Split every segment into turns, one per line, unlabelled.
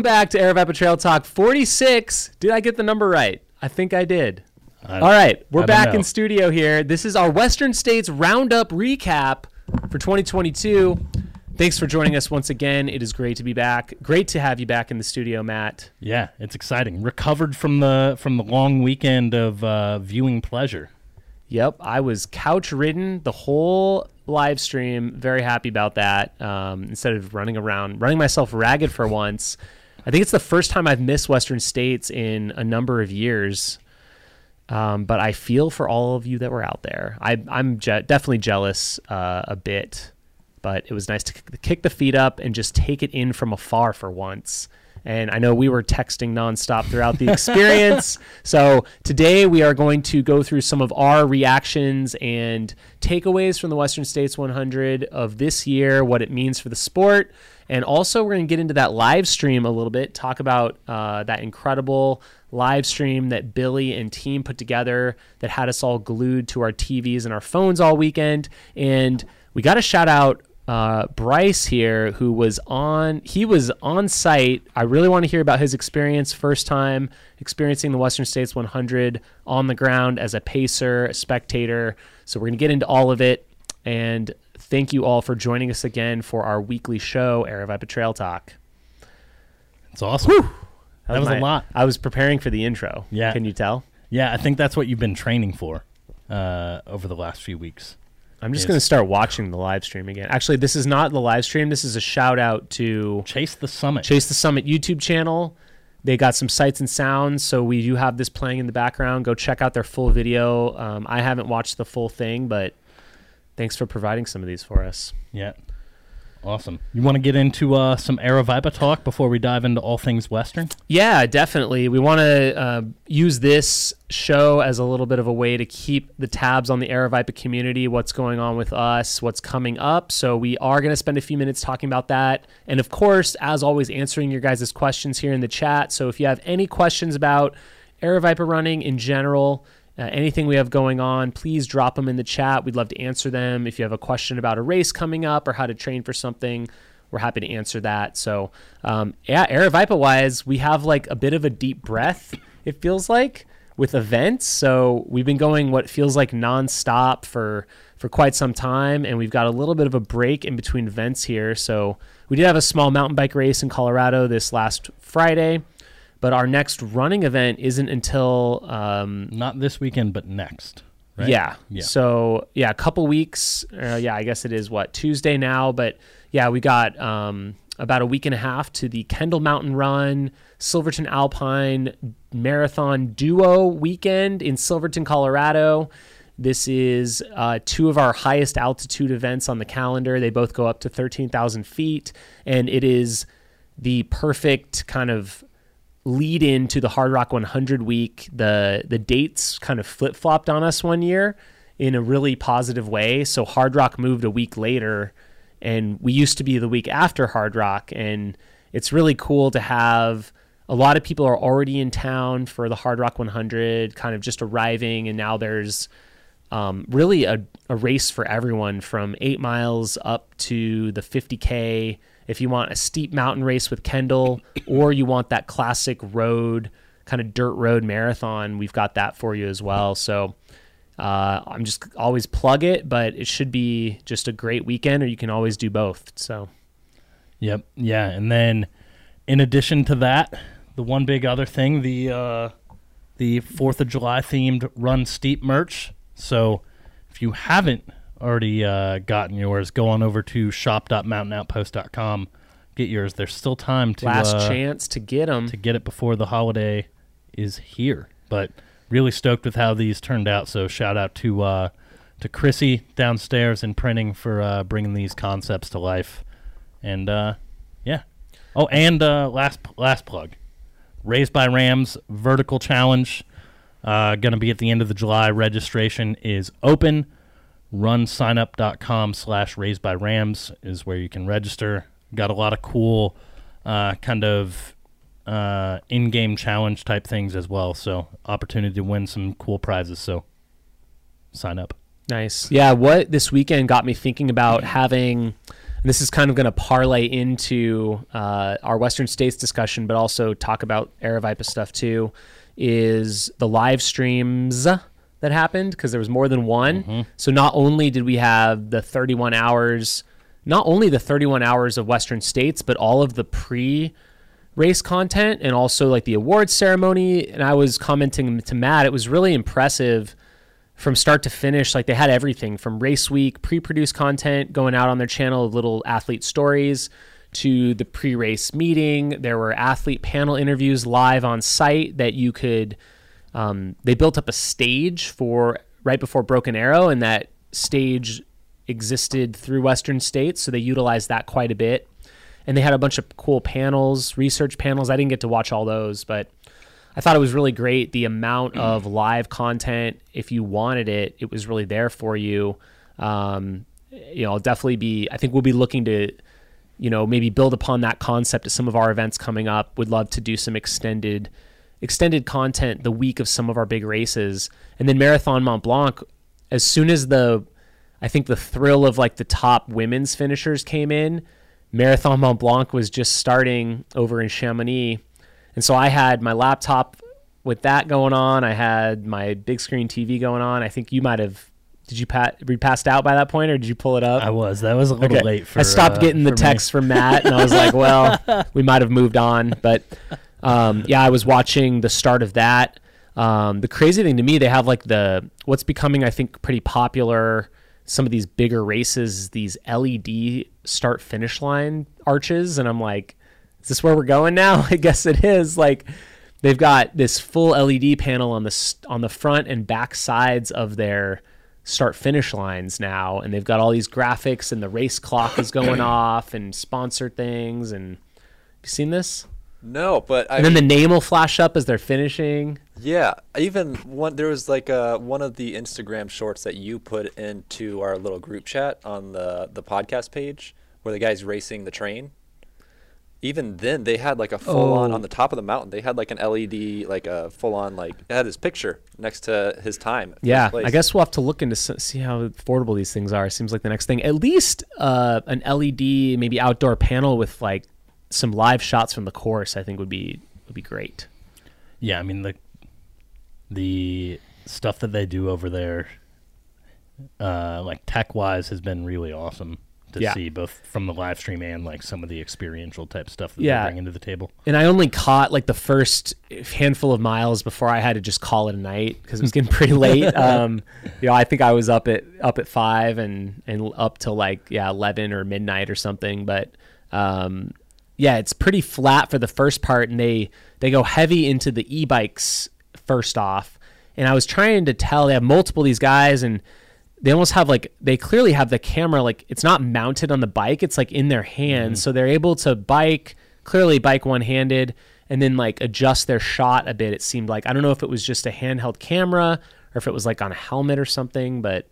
Welcome back to Aravaipa Trail Talk 46. Did I get the number right? I think I did.
I-
All right, we're back
know.
in studio here. This is our Western States Roundup recap for 2022. Thanks for joining us once again. It is great to be back. Great to have you back in the studio, Matt.
Yeah, it's exciting. Recovered from the from the long weekend of uh, viewing pleasure.
Yep, I was couch ridden the whole live stream. Very happy about that. Um, instead of running around, running myself ragged for once. I think it's the first time I've missed Western States in a number of years. Um, but I feel for all of you that were out there. I, I'm je- definitely jealous uh, a bit, but it was nice to kick the feet up and just take it in from afar for once. And I know we were texting nonstop throughout the experience. so today we are going to go through some of our reactions and takeaways from the Western States 100 of this year, what it means for the sport. And also, we're going to get into that live stream a little bit, talk about uh, that incredible live stream that Billy and team put together that had us all glued to our TVs and our phones all weekend. And we got to shout out uh, Bryce here, who was on. He was on site. I really want to hear about his experience, first time experiencing the Western States 100 on the ground as a pacer, a spectator. So we're gonna get into all of it. And thank you all for joining us again for our weekly show, Aravaipa Trail Talk.
It's awesome. That was a
my-
lot.
I was preparing for the intro.
Yeah.
Can you tell?
Yeah, I think that's what you've been training for uh, over the last few weeks.
I'm just going to start watching the live stream again. Actually, this is not the live stream. This is a shout out to
Chase the summit.
Chase the Summit YouTube channel. They got some sights and sounds, so we do have this playing in the background. Go check out their full video. Um, I haven't watched the full thing, but thanks for providing some of these for us.
Yeah. Awesome. You want to get into uh, some Aravaipa talk before we dive into all things Western?
Yeah, definitely. We want to uh, use this show as a little bit of a way to keep the tabs on the Aravaipa community, what's going on with us, what's coming up. So we are going to spend a few minutes talking about that. And of course, as always, answering your guys' questions here in the chat. So if you have any questions about Aravaipa running in general, uh, anything we have going on, please drop them in the chat. We'd love to answer them. If you have a question about a race coming up or how to train for something, we're happy to answer that. So, um, yeah, Aravaipa wise, we have like a bit of a deep breath, it feels like, with events. So, we've been going what feels like nonstop for for quite some time, and we've got a little bit of a break in between events here. So, we did have a small mountain bike race in Colorado this last Friday, but our next running event isn't until um,
Not this weekend, but next. Right?
yeah.
Yeah.
So yeah, a couple weeks. Uh, yeah, I guess it is what Tuesday now, but yeah, we got um, about a week and a half to the Kendall Mountain Run, Silverton Alpine Marathon Duo weekend in Silverton, Colorado. This is uh, two of our highest altitude events on the calendar. They both go up to 13,000 feet, and it is the perfect kind of lead into the Hardrock 100 week. The the dates kind of flip flopped on us one year in a really positive way. So Hardrock moved a week later, and we used to be the week after Hardrock, and it's really cool to have. A lot of people are already in town for the Hardrock 100, kind of just arriving, and now there's um, really a, a race for everyone from eight miles up to the 50K. If you want a steep mountain race with Kendall, or you want that classic road, kind of dirt road marathon, we've got that for you as well. So uh, I'm just always plug it, but it should be just a great weekend, or you can always do both. So
Yep. Yeah. And then, in addition to that, the one big other thing, the uh, the Fourth of July themed Run Steep merch. So, if you haven't already uh, gotten yours, go on over to shop.mountainoutpost.com. Get yours. There's still time to
last
uh,
chance to get them.
to get it before the holiday is here. But really stoked with how these turned out. So shout out to uh, to Chrissy downstairs in printing for uh, bringing these concepts to life. And uh, yeah. Oh, and uh, last last plug, Raised by Rams Vertical Challenge. Uh, going to be at the end of the July. Registration is open. Runsignup.com slash raised by Rams is where you can register. Got a lot of cool uh, kind of uh, in-game challenge type things as well. So opportunity to win some cool prizes. So sign up.
Nice. Yeah, what this weekend got me thinking about having and this is kind of going to parlay into uh, our Western States discussion, but also talk about Aravaipa stuff too, is the live streams that happened because there was more than one. Mm-hmm. So not only did we have the 31 hours, not only the 31 hours of Western States, but all of the pre race content and also like the awards ceremony. And I was commenting to Matt, it was really impressive from start to finish. Like they had everything from race week, pre produced content going out on their channel of little athlete stories to the pre race meeting. There were athlete panel interviews live on site that you could. Um, they built up a stage for right before Broken Arrow, and that stage existed through Western states, so they utilized that quite a bit. And they had a bunch of cool panels, research panels. I didn't get to watch all those, but I thought it was really great. The amount of live content, if you wanted it, it was really there for you. Um, you know, I'll definitely be. I think we'll be looking to, you know, maybe build upon that concept at some of our events coming up. Would love to do some extended, extended content the week of some of our big races, and then Marathon Mont Blanc. As soon as the, I think the thrill of like the top women's finishers came in, Marathon Mont Blanc was just starting over in Chamonix. And so I had my laptop with that going on. I had my big screen TV going on. I think you might have. Did you pat, be passed out by that point, or did you pull it up?
I was. That was a little
Okay.
late for.
I stopped
uh,
getting the
for me.
text from Matt, and I was like, "Well, we might have moved on." But um, yeah, I was watching the start of that. Um, the crazy thing to me, they have like the what's becoming, I think, pretty popular. Some of these bigger races, these LED start finish line arches, and I'm like, "Is this where we're going now?" I guess it is. Like, they've got this full LED panel on the on the front and back sides of their start finish lines now and they've got all these graphics and the race clock is going off and sponsor things and you seen this
No, but I
and then
mean,
the name will flash up as they're finishing
yeah, even one there was like uh, one of the Instagram shorts that you put into our little group chat on the the podcast page where the guy's racing the train. Even then, they had like a full on
Oh.
on the top of the mountain. They had like an LED, like a full on like it had his picture next to his time.
yeah i guess we'll have to look into see how affordable these things are seems like the next thing at least uh, an led maybe outdoor panel with like some live shots from the course i think would be would be great
Yeah, I mean the the stuff that they do over there, uh, like tech wise, has been really awesome to
Yeah.
see both from the live stream and like some of the experiential type stuff that
Yeah.
they're bringing to the table.
and I only caught like the first handful of miles before I had to just call it a night because it was getting pretty late. Um, you know, I think I was up at up at five and and up till like yeah eleven or midnight or something. But um, yeah, it's pretty flat for the first part, and they they go heavy into the e-bikes first off. And I was trying to tell they have multiple of these guys and they almost have like they clearly have the camera like it's not mounted on the bike it's like in their hands. So they're able to bike clearly bike one-handed and then like adjust their shot a bit it seemed like. I don't know if it was just a handheld camera or if it was like on a helmet or something but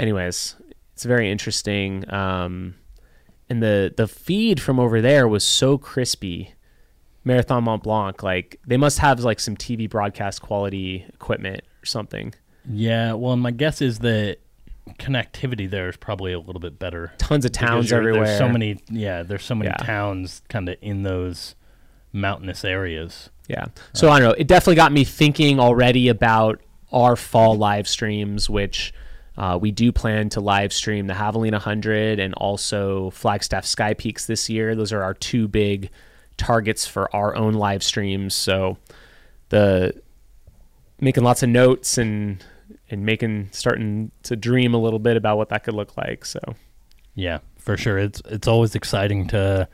anyways it's very interesting um and the the feed from over there was so crispy marathon mont blanc like they must have like some tv broadcast quality equipment or something
Yeah, well, my guess is that connectivity there is probably a little bit better.
tons of towns everywhere
There's so many, yeah. There's so many
Yeah.
towns kind of in those mountainous areas.
Yeah. So I don't know. It definitely got me thinking already about our fall live streams, which uh, we do plan to live stream the Javelina 100 and also Flagstaff Sky Peaks this year. Those are our two big targets for our own live streams. So the making lots of notes and and making starting to dream a little bit about what that could look like. So
Yeah, for sure. It's it's always exciting to,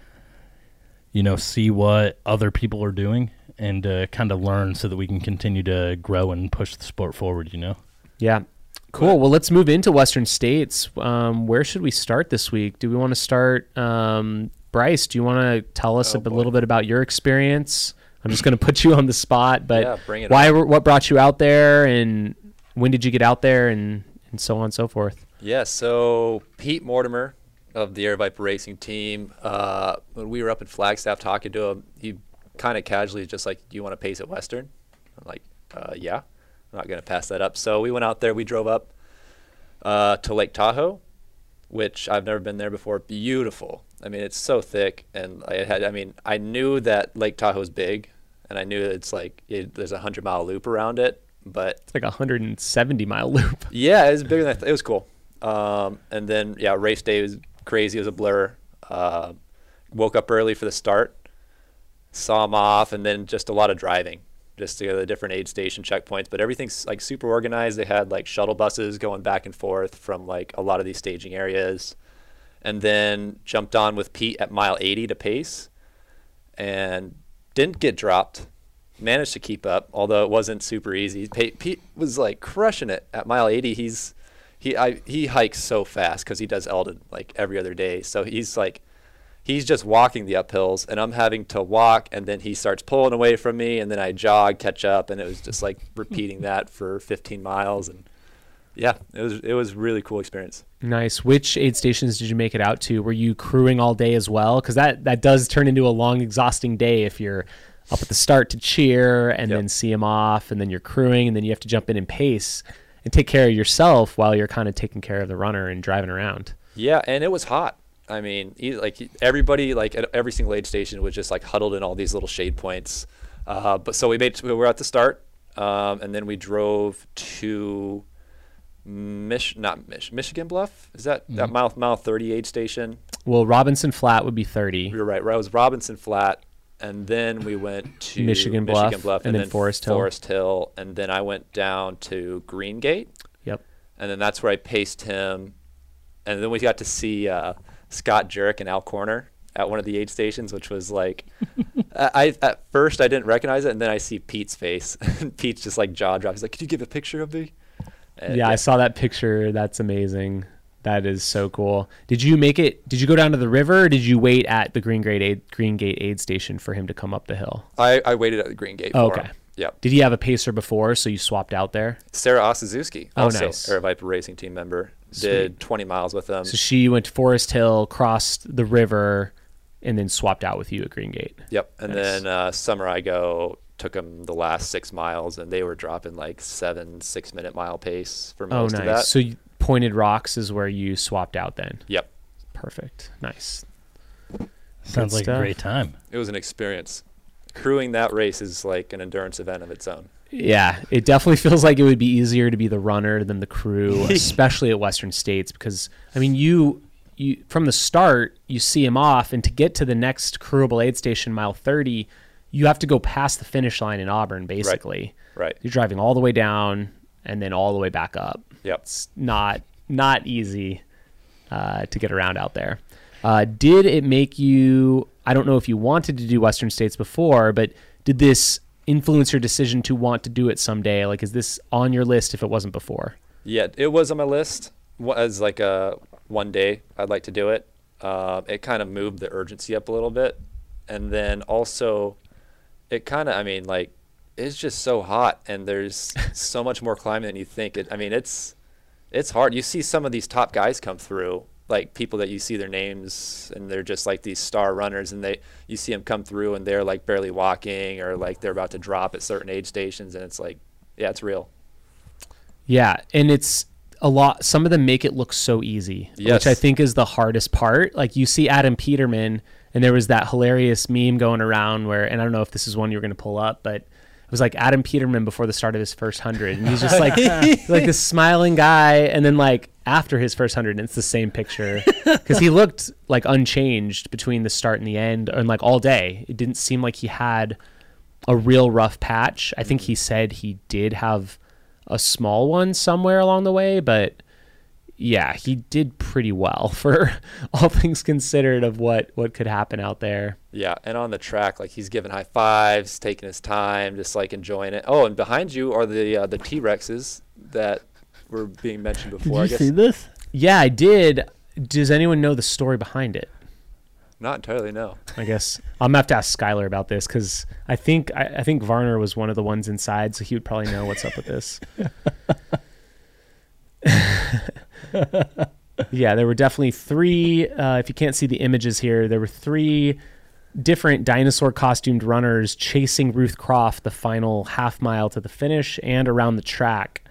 you know, see what other people are doing and uh, kind of learn so that we can continue to grow and push the sport forward. You know.
Yeah. Cool. Well, let's move into Western states. Um, where should we start this week? Do we want to start? Um, Bryce, do you want to tell us
Oh,
a
boy.
little bit about your experience? I'm just going to put you on the spot, but
Yeah,
why? What brought you out there, and when did you get out there, and and so on and so forth.
Yeah, so Pete Mortimer of the Aravaipa Racing team, uh, when we were up in Flagstaff talking to him, he kind of casually just like, "Do you want to pace at Western?" I'm like, uh, "Yeah, I'm not gonna pass that up." So we went out there. We drove up uh, to Lake Tahoe, which I've never been there before. Beautiful. I mean, it's so thick, and I had. I mean, I knew that Lake Tahoe is big, and I knew it's like it, there's a hundred mile loop around it, but
It's like a 170 mile loop.
yeah, it was bigger than I th- it was cool. Um, and then yeah, race day was crazy. It was a blur. Uh, woke up early for the start, saw them off, and then just a lot of driving, just to go to the different aid station checkpoints. But everything's like super organized. They had like shuttle buses going back and forth from like a lot of these staging areas, and then jumped on with Pete at mile 80 to pace, and didn't get dropped managed to keep up, although it wasn't super easy. Pete, was like crushing it at mile 80. He's he I he hikes so fast because he does Elden like every other day. So he's like he's just walking the uphills, and I'm having to walk, and then he starts pulling away from me, and then I jog, catch up, and it was just like repeating that for 15 miles, and yeah, it was it was really cool experience.
Nice. Which aid stations did you make it out to? Were you crewing all day as well? Because that that does turn into a long, exhausting day if you're up at the start to cheer and
Yep.
then see him off, and then you're crewing, and then you have to jump in and pace and take care of yourself while you're kind of taking care of the runner and driving around.
Yeah, and it was hot. I mean, e- like everybody, like at every single aid station was just like huddled in all these little shade points. Uh, but so we made we were at the start, um, and then we drove to Mich not Mich Michigan Bluff. Is that that mile mile thirty aid station?
Well, Robinson Flat would be 30.
You're right. Right, it was Robinson Flat, and then we went to
Michigan Bluff, and then Forest Hill.
Forest Hill, and then I went down to Green Gate
Yep.
and then that's where I paced him, and then we got to see uh, Scott Jurek and Al Corner at one of the aid stations, which was like, I I- at first I didn't recognize it, and then I see Pete's face, and Pete's just like jaw drops. He's like, "Could you give a picture of me?" And
yeah, I saw that picture. That's amazing. That is so cool. Did you make it? Did you go down to the river, or did you wait at the Green Gate Aid, Green Gate Aid Station for him to come up the hill?
I, I waited at the Green Gate.
Oh, okay.
him. Yep.
Did he have a pacer before, so you swapped out there?
Sarah Osazuski,
Oh,
also
nice.
Aravaipa Racing team member,
Sweet.
did 20 miles with them.
So she went to Forest Hill, crossed the river, and then swapped out with you at Green Gate.
Yep. And
Nice.
then uh, Summer I go took them the last six miles, and they were dropping like seven six minute mile pace for
Oh,
most of that.
So Pointed Rocks is where you swapped out then.
Yep.
Perfect. Nice.
Sounds
Good
like
stuff.
a great time.
It was an experience. Crewing that race is like an endurance event of its own.
Yeah, it definitely feels like it would be easier to be the runner than the crew, especially at Western States, because I mean, you you from the start you see him off, and to get to the next crewable aid station, mile thirty, you have to go past the finish line in Auburn, basically.
Right.
You're driving all the way down and then all the way back up.
Yep.
It's not not easy uh, to get around out there. Uh, did it make you? I don't know if you wanted to do Western States before, but did this influence your decision to want to do it someday? Like, is this on your list if it wasn't before?
Yeah, it was on my list wa- as like a one day I'd like to do it. Uh, it kind of moved the urgency up a little bit, and then also, it kind of I mean like it's just so hot and there's so much more climbing than you think. It I mean it's it's hard. You see some of these top guys come through, like people that you see their names and they're just like these star runners, and they you see them come through and they're like barely walking or like they're about to drop at certain age stations, and it's like yeah, it's real.
Yeah, and it's a lot. Some of them make it look so easy,
Yes.
which I think is the hardest part. Like you see Adam Peterman, and there was that hilarious meme going around where, and I don't know if this is one you were going to pull up, but it was like Adam Peterman before the start of his first hundred, and he's just like like this smiling guy, and then like after his first hundred, and it's the same picture because he looked like unchanged between the start and the end, and like all day. It didn't seem like he had a real rough patch. I think he said he did have a small one somewhere along the way, but yeah, he did pretty well for all things considered of what what could happen out there.
Yeah, and on the track, like he's giving high fives, taking his time, just like enjoying it. Oh, and behind you are the uh, the T Rexes that were being mentioned before.
Did
before.
you
I guess
see this?
Yeah, I did. Does anyone know the story behind it?
not entirely. No.
I guess I'm gonna have to ask Skylar about this because I think I, I think Varner was one of the ones inside, so he would probably know what's up with this. yeah, there were definitely three. Uh, if you can't see the images here, there were three different dinosaur costumed runners chasing Ruth Croft the final half mile to the finish and around the track.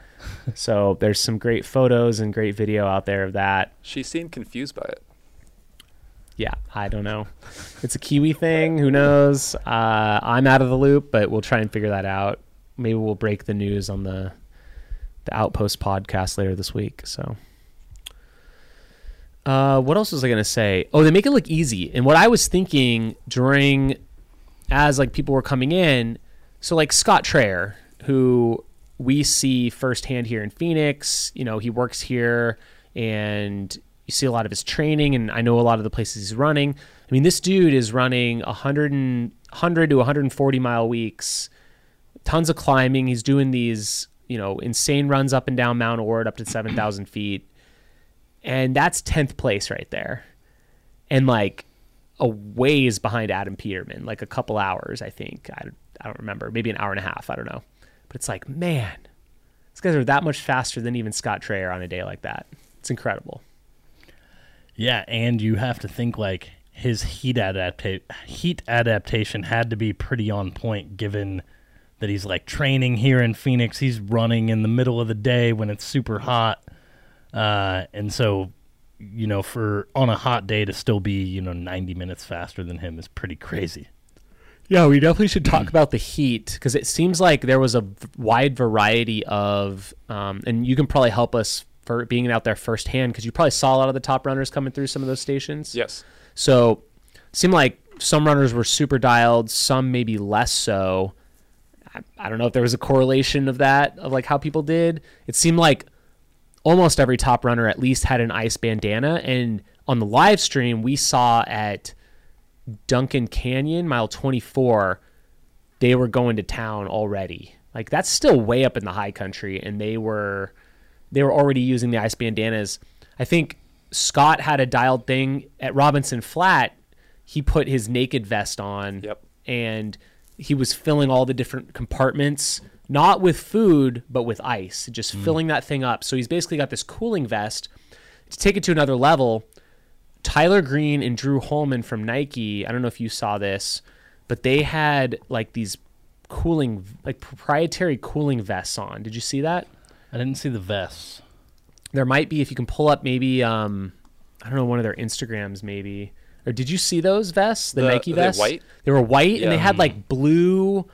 So there's some great photos and great video out there of that.
She seemed confused by it.
Yeah, I don't know. It's a Kiwi thing. Who knows? Uh, I'm out of the loop, but we'll try and figure that out. Maybe we'll break the news on the the Outpost podcast later this week. So, uh, what else was I gonna say? Oh, they make it look easy. And what I was thinking during, as like people were coming in, so like Scott Traer, who we see firsthand here in Phoenix. You know, he works here and you see a lot of his training, and I know a lot of the places he's running. I mean, this dude is running 100, and, 100 to 140 mile weeks, tons of climbing. He's doing these, you know, insane runs up and down Mount Ord up to 7,000 feet. And that's 10th place right there. And like a ways behind Adam Peterman, like a couple hours, I think. I, I don't remember, maybe an hour and a half. I don't know. But it's like, man, these guys are that much faster than even Scott Traer on a day like that. It's incredible.
Yeah, and you have to think like his heat adapta- heat adaptation had to be pretty on point given that he's like training here in Phoenix. He's running in the middle of the day when it's super hot. Uh, and so, you know, for on a hot day to still be, you know, 90 minutes faster than him is pretty crazy.
Yeah, we definitely should talk about the heat because it seems like there was a wide variety of, um, and you can probably help us for being out there firsthand because you probably saw a lot of the top runners coming through some of those stations.
Yes.
So, seemed like some runners were super dialed, some maybe less so. I, I don't know if there was a correlation of that of like how people did. It seemed like almost every top runner at least had an ice bandana, and on the live stream we saw at Duncan Canyon, mile 24, they were going to town already. Like that's still way up in the high country, and they were they were already using the ice bandanas. I think Scott had a dialed thing at Robinson Flat. He put his naked vest on,
Yep.
and he was filling all the different compartments, not with food, but with ice, just mm. filling that thing up. So he's basically got this cooling vest. To take it to another level, Tyler Green and Drew Holman from Nike, I don't know if you saw this, but they had like these cooling, like proprietary cooling vests on. Did you see that?
I didn't see the vests.
There might be if you can pull up maybe um I don't know one of their Instagrams maybe. Or did you see those vests? The,
The-
Nike
are they
vests?
white?
They were white and they had like blue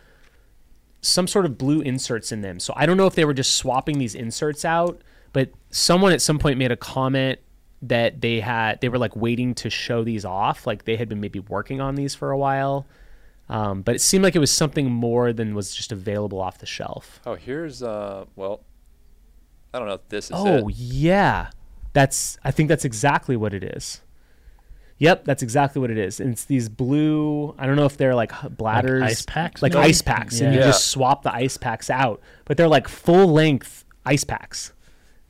some sort of blue inserts in them. So I don't know if they were just swapping these inserts out, but someone at some point made a comment that they had they were like waiting to show these off, like they had been maybe working on these for a while. Um, but it seemed like it was something more than was just available off the shelf.
Oh, here's uh. Well, I don't know if this is
Oh
it.
yeah, that's. I think that's exactly what it is. Yep, that's exactly what it is. And it's these blue. I don't know if they're like h- bladders,
ice packs,
like
maybe?
ice packs, and you
Yeah.
just swap the ice packs out. But they're like full length ice packs.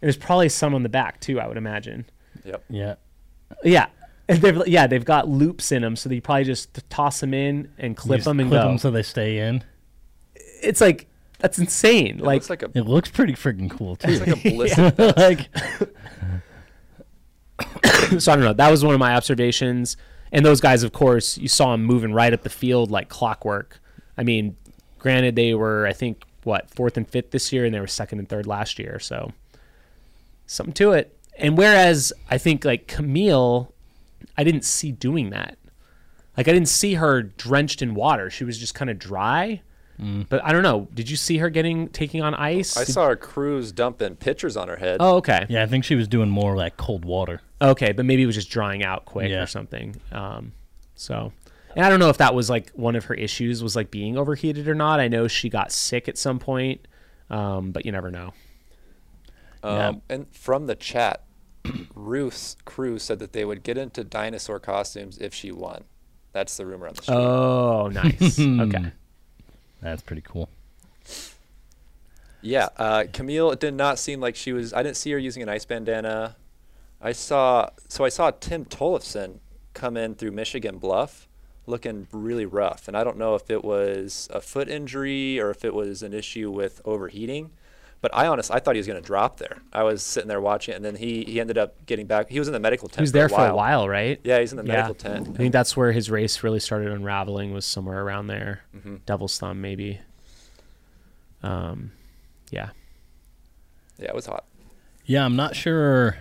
And there's probably some on the back too. I would imagine.
Yep.
Yeah.
Yeah. They've, yeah, they've got loops in them, so you probably just toss them in and clip them and
clip them so they stay in.
it's like that's insane.
It
like
looks like a
It looks pretty freaking cool too.
it's like a ballistic.
like
so I don't know. That was one of my observations. And those guys, of course, you saw them moving right up the field like clockwork. I mean, granted, they were I think what fourth and fifth this year, and they were second and third last year. So something to it. And whereas I think like Camille, I didn't see doing that. Like I didn't see her drenched in water. She was just kind of dry. But I don't know. Did you see her getting taking on ice?
I
Did-
saw her crews dumping pitchers on her head.
Oh, okay.
yeah, I think she was doing more like cold water.
Okay, but maybe it was just drying out quick
Yeah.
or something. Um, so, and I don't know if that was like one of her issues was like being overheated or not. I know she got sick at some point, um, but you never know.
Yeah.
Um, and from the chat, Ruth's crew said that they would get into dinosaur costumes if she won. That's the rumor on the street.
Oh, nice. okay.
That's pretty cool.
Yeah, uh, Camille. It did not seem like she was. I didn't see her using an ice bandana. I saw. So I saw Tim Tollefson come in through Michigan Bluff, looking really rough. And I don't know if it was a foot injury or if it was an issue with overheating. But I honestly, I thought he was going to drop there. I was sitting there watching, and then he he ended up getting back. He was in the medical tent.
He was
for
there
a
for
while.
a while, right?
Yeah, he's in the
Yeah.
medical tent.
I think that's where his race really started unraveling was somewhere around there.
Mm-hmm.
Devil's Thumb, maybe. Um, yeah.
Yeah, it was hot.
Yeah, I'm not sure.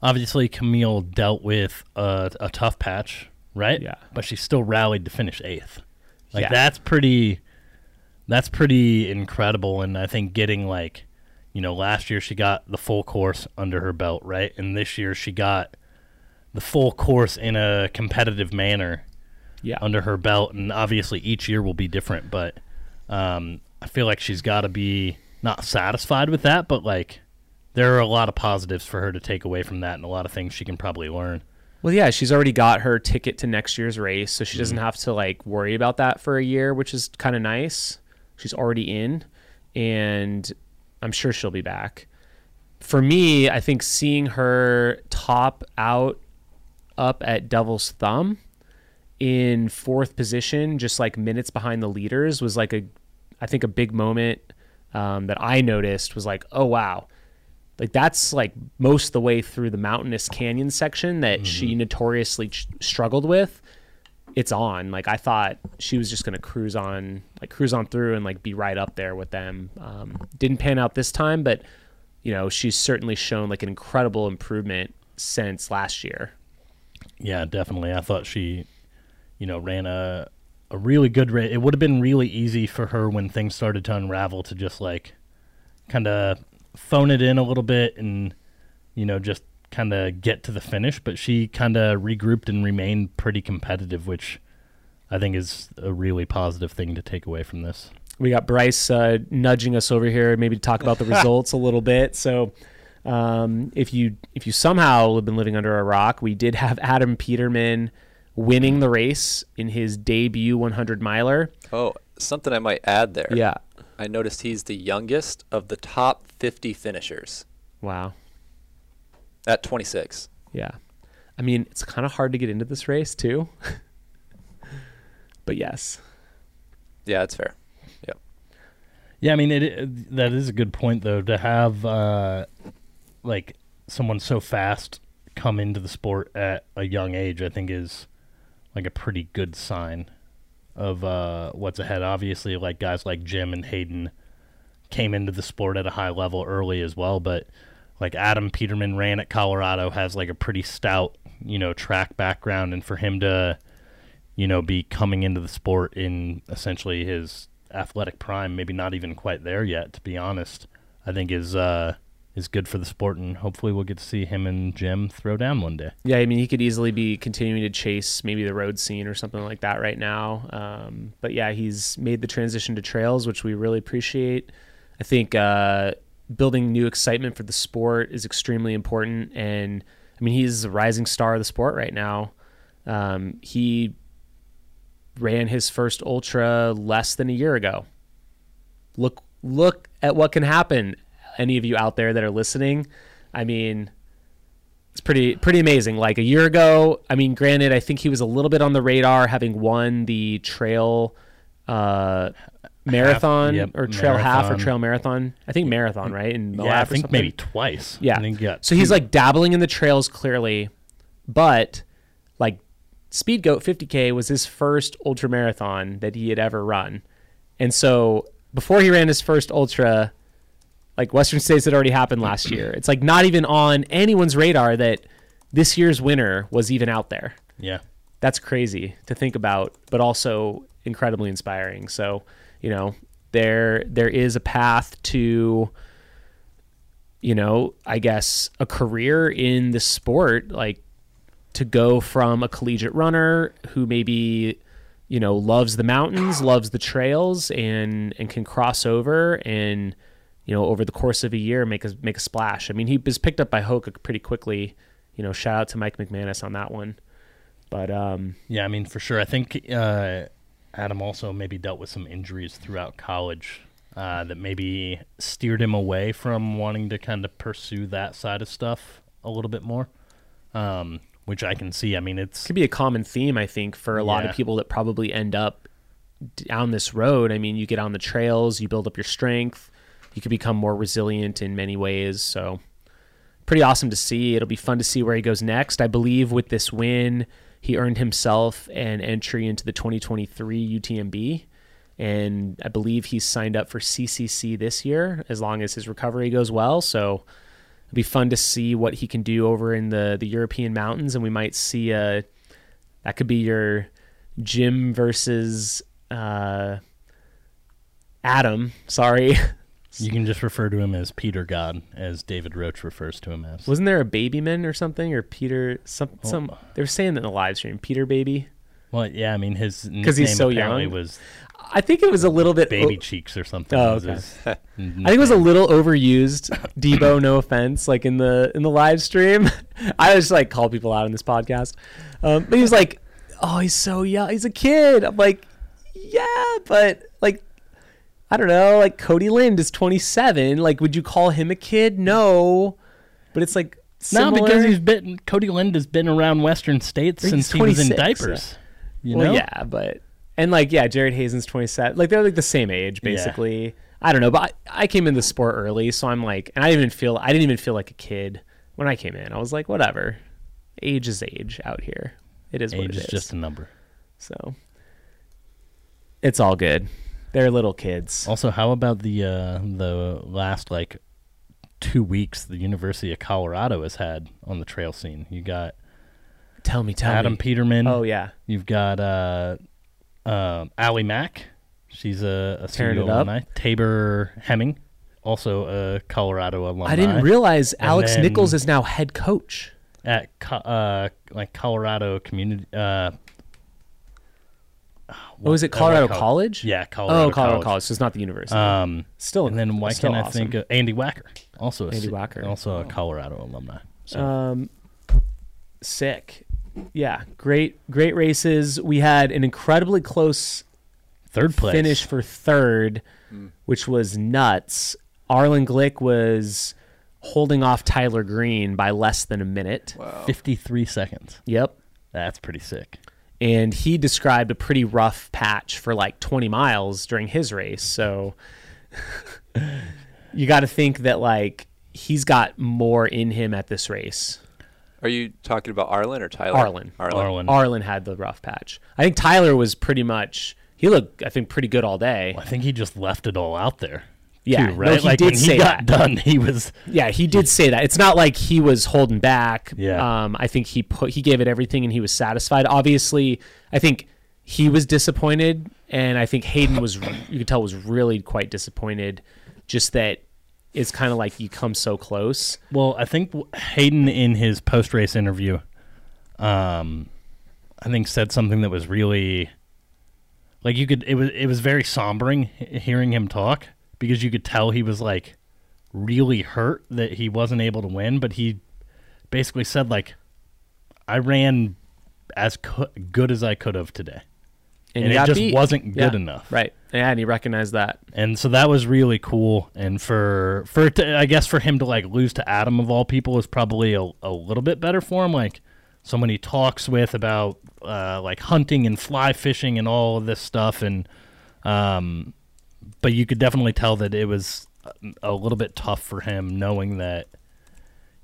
Obviously, Camille dealt with a, a tough patch, right?
Yeah.
But she still rallied to finish eighth. Like
Yeah.
that's pretty. That's pretty incredible, and I think getting like, you know, last year she got the full course under her belt, right? And this year she got the full course in a competitive manner
Yeah.
under her belt, and obviously each year will be different. But um, I feel like she's got to be not satisfied with that, but like there are a lot of positives for her to take away from that, and a lot of things she can probably learn.
Well, yeah, she's already got her ticket to next year's race, so she doesn't
Mm-hmm.
have to like worry about that for a year, which is kind of nice. She's already in, and I'm sure she'll be back. For me, I think seeing her top out up at Devil's Thumb in fourth position, just like minutes behind the leaders, was like a, I think a big moment um, that I noticed was like, oh wow, like that's like most of the way through the mountainous canyon section that she notoriously ch- struggled with it's on like i thought she was just to cruise on like cruise on through and like be right up there with them um, didn't pan out this time but you know she's certainly shown like an incredible improvement since last year
Yeah, definitely. I thought she, you know, ran a a really good race. It would have been really easy for her when things started to unravel to just like kind of phone it in a little bit and you know just kind of get to the finish. But she kind of regrouped and remained pretty competitive, which I think is a really positive thing to take away from this.
we got Bryce uh, nudging us over here, maybe to talk about the results a little bit. So, um, if you if you somehow have been living under a rock, we did have Adam Peterman winning the race in his debut 100 miler.
Oh, something I might add there.
Yeah.
I noticed he's the youngest of the top 50 finishers
Wow.
At 26.
Yeah. I mean, it's kind of hard to get into this race too. but yes.
Yeah, that's fair. Yep.
Yeah, I mean it, it. That is a good point, though, to have uh, like someone so fast come into the sport at a young age. I think is like a pretty good sign of uh, what's ahead. Obviously, like guys like Jim and Hayden came into the sport at a high level early as well, but like Adam Peterman ran at Colorado has like a pretty stout, you know, track background, and for him to you know, be coming into the sport in essentially his athletic prime, maybe not even quite there yet, to be honest, I think is uh, is good for the sport, and hopefully we'll get to see him and Jim throw down one day.
Yeah, I mean, he could easily be continuing to chase maybe the road scene or something like that right now. Um, but yeah, he's made the transition to trails, which we really appreciate. I think uh, building new excitement for the sport is extremely important. And I mean, he's a rising star of the sport right now. Um, he ran his first ultra less than a year ago. Look, look at what can happen. Any of you out there that are listening, I mean, it's pretty pretty amazing. Like a year ago, I mean, granted, I think he was a little bit on the radar, having won the trail uh, marathon
yep,
or trail half or trail marathon. I think marathon, right? In Moab
yeah, I think maybe twice.
Yeah.
I think he got
So he's like dabbling in the trails clearly, but like Speedgoat 50K was his first ultra marathon that he had ever run. And so before he ran his first ultra, like Western States had already happened last year. It's like not even on anyone's radar that this year's winner was even out there.
yeah,
That's crazy to think about, but also incredibly inspiring. So, you know, there there is a path to you know, I guess a career in the sport like to go from a collegiate runner who maybe you know loves the mountains, loves the trails and and can cross over and you know over the course of a year make a make a splash. I mean, he was picked up by Hoka pretty quickly. You know, shout out to Mike McManus on that one. But um
yeah. I mean, for sure. I think uh, Adam also maybe dealt with some injuries throughout college uh, that maybe steered him away from wanting to kind of pursue that side of stuff a little bit more. Um, which I can see. I mean, it's
could be a common theme I think for a lot of people that probably end up down this road. I mean, you get on the trails, you build up your strength, you can become more resilient in many ways. So pretty awesome to see. It'll be fun to see where he goes next. I believe with this win, he earned himself an entry into the 2023 UTMB. and I believe he's signed up for CCC this year as long as his recovery goes well. So it'll be fun to see what he can do over in the the European mountains, and we might see a that could be your Jim versus uh, Adam. Sorry,
You can just refer to him as Peter God, as David Roche refers to him as.
wasn't there a Babyman or something or Peter some some? They were saying that in the live stream, Peter Baby.
Well, yeah, I mean his
'Cause
nickname
he's so young?
was
I think it was a little bit
Baby Cheeks or something.
Oh, okay. I think it was a little overused. Debo, no offense, like in the in the live stream. I just like call people out on this podcast. Um, but he was like, "Oh, he's so young. He's a kid." I'm like, "Yeah, but I don't know. Like Cody Lind is 27. Like, would you call him a kid? No, but it's like
No, because he's been Cody Lind has been around Western states
He's
since he was in
26,
diapers. You
well, yeah, but and like yeah, Jared Hazen's 27. Like they're like the same age
Yeah.
basically. I don't know, but I, I came in the sport early, so I'm like, and I didn't even feel I didn't even feel like a kid when I came in. I was like, whatever, age is age out here. It is what
Age
it
is
is.
just a number.
so it's all good. They're little kids.
Also, how about the uh, the last like two weeks the University of Colorado has had on the trail scene? You got
Tell me, tell
Adam
me.
Peterman.
Oh yeah,
You've got uh, um Allie Mack. She's a, a
Tearing
CU
it up.
alumni. Tabor Hemming, also a Colorado alumni.
I didn't realize
And
Alex Nichols is now head coach.
at co- uh, like Colorado Community. Uh,
Oh, is it Colorado
what
College?
Yeah, Colorado.
oh, Colorado
College.
College. So it's not the university.
Um,
still,
and then why
still
can't I think of Andy Wacker? Also,
Andy
C-
Wacker.
also
Oh.
a Colorado alumni. So
Um, sick. Yeah, great, great races. We had an incredibly close
third place
finish for third, which was nuts. Arlen Glick was holding off Tyler Green by less than a minute.
Wow.
fifty-three seconds.
Yep.
That's pretty sick.
And he described a pretty rough patch for like 20 miles during his race. So you got to think that like he's got more in him at this race.
Are you talking about Arlen or Tyler?
Arlen.
Arlen.
Arlen.
Arlen had the rough patch. I think Tyler was pretty much he looked I think pretty good all day.
I think he just left it all out there.
Yeah,
too,
no,
right.
he
like
did say
he got
that.
done, he was
Yeah, he did say that. It's not like he was holding back.
Yeah.
Um, I think he put he gave it everything and he was satisfied. Obviously, I think he was disappointed, and I think Hayden was you could tell was really quite disappointed. Just that it's kind of like you come so close.
Well, I think Hayden in his post race interview, um, I think said something that was really, like you could it was it was very sombering hearing him talk because you could tell he was like really hurt that he wasn't able to win, but he basically said like, I ran as co- good as I could have today, and,
you
it just
beat.
wasn't good
Yeah,
enough,
Right. Yeah, and he recognized that.
and so that was really cool. And for for to, I guess for him to like lose to Adam of all people is probably a, a little bit better for him. Like someone he talks with about uh, like hunting and fly fishing and all of this stuff. And um, but you could definitely tell that it was a- little bit tough for him knowing that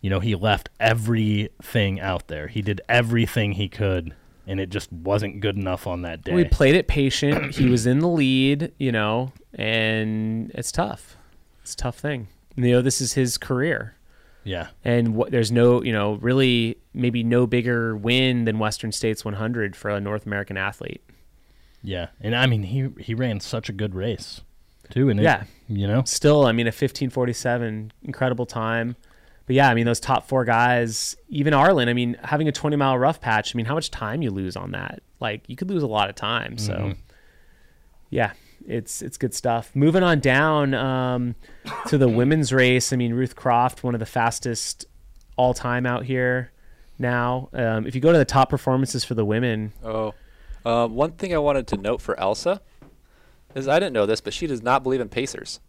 you know he left everything out there. He did everything he could. And it just wasn't good enough on that day.
We played it patient. he was in the lead, you know, and it's tough. It's a tough thing. You know, this is his career.
yeah.
and what, there's no you know really maybe no bigger win than Western States 100 for a North American athlete.
Yeah, and I mean he he ran such a good race, too. And it-
Yeah.
you know,
Still, I mean a 15:47, incredible time. But yeah, I mean those top four guys, even Arlen. I mean having a 20 mile rough patch. I mean how much time you lose on that? Like you could lose a lot of time. So
Mm-hmm.
yeah, it's it's good stuff. Moving on down um, to the women's race. I mean Ruth Croft, one of the fastest all time out here now. Um, if you go to the top performances for the women,
Oh, uh, one thing I wanted to note for Elsa is I didn't know this, but she does not believe in Pacers.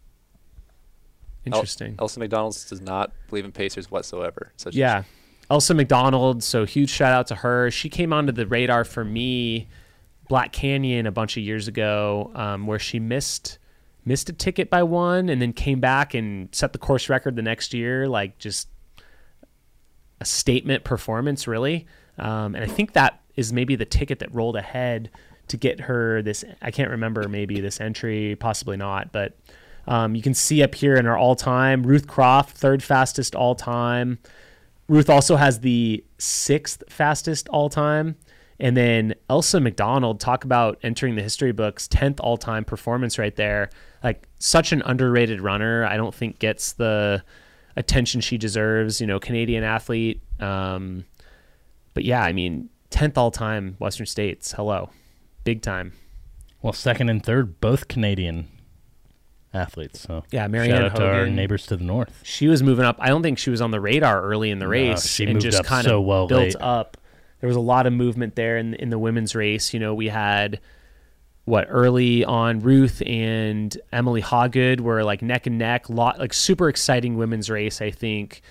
El-
interesting.
Elsa McDonald's does not believe in Pacers whatsoever. So
Yeah. Elsa McDonald, so huge shout out to her. She came onto the radar for me, Black Canyon, a bunch of years ago, um, where she missed missed a ticket by one and then came back and set the course record the next year. Like just a statement performance, really. Um, and I think that is maybe the ticket that rolled ahead to get her this. I can't remember, maybe this entry, possibly not, but um, you can see up here in our all time Ruth Croft, third fastest all time. Ruth also has the sixth fastest all time. And then Ailsa MacDonald, talk about entering the history books, 10th all time performance right there. Like, such an underrated runner. I don't think gets the attention she deserves, you know, Canadian athlete. Um, but yeah, I mean, 10th all time Western States. Hello. Big time.
Well, second and third, both Canadian athletes. So
Yeah, Marianne
shout out to our neighbors to the north.
she was moving up. I don't think she was on the radar early in the
No,
race.
she
and
moved
just
up
kind
so
of
well
built
late.
up. There was a lot of movement there in in the women's race. You know, we had what early on Ruth and Emily Hawgood were like neck and neck. Lot like super exciting women's race. I think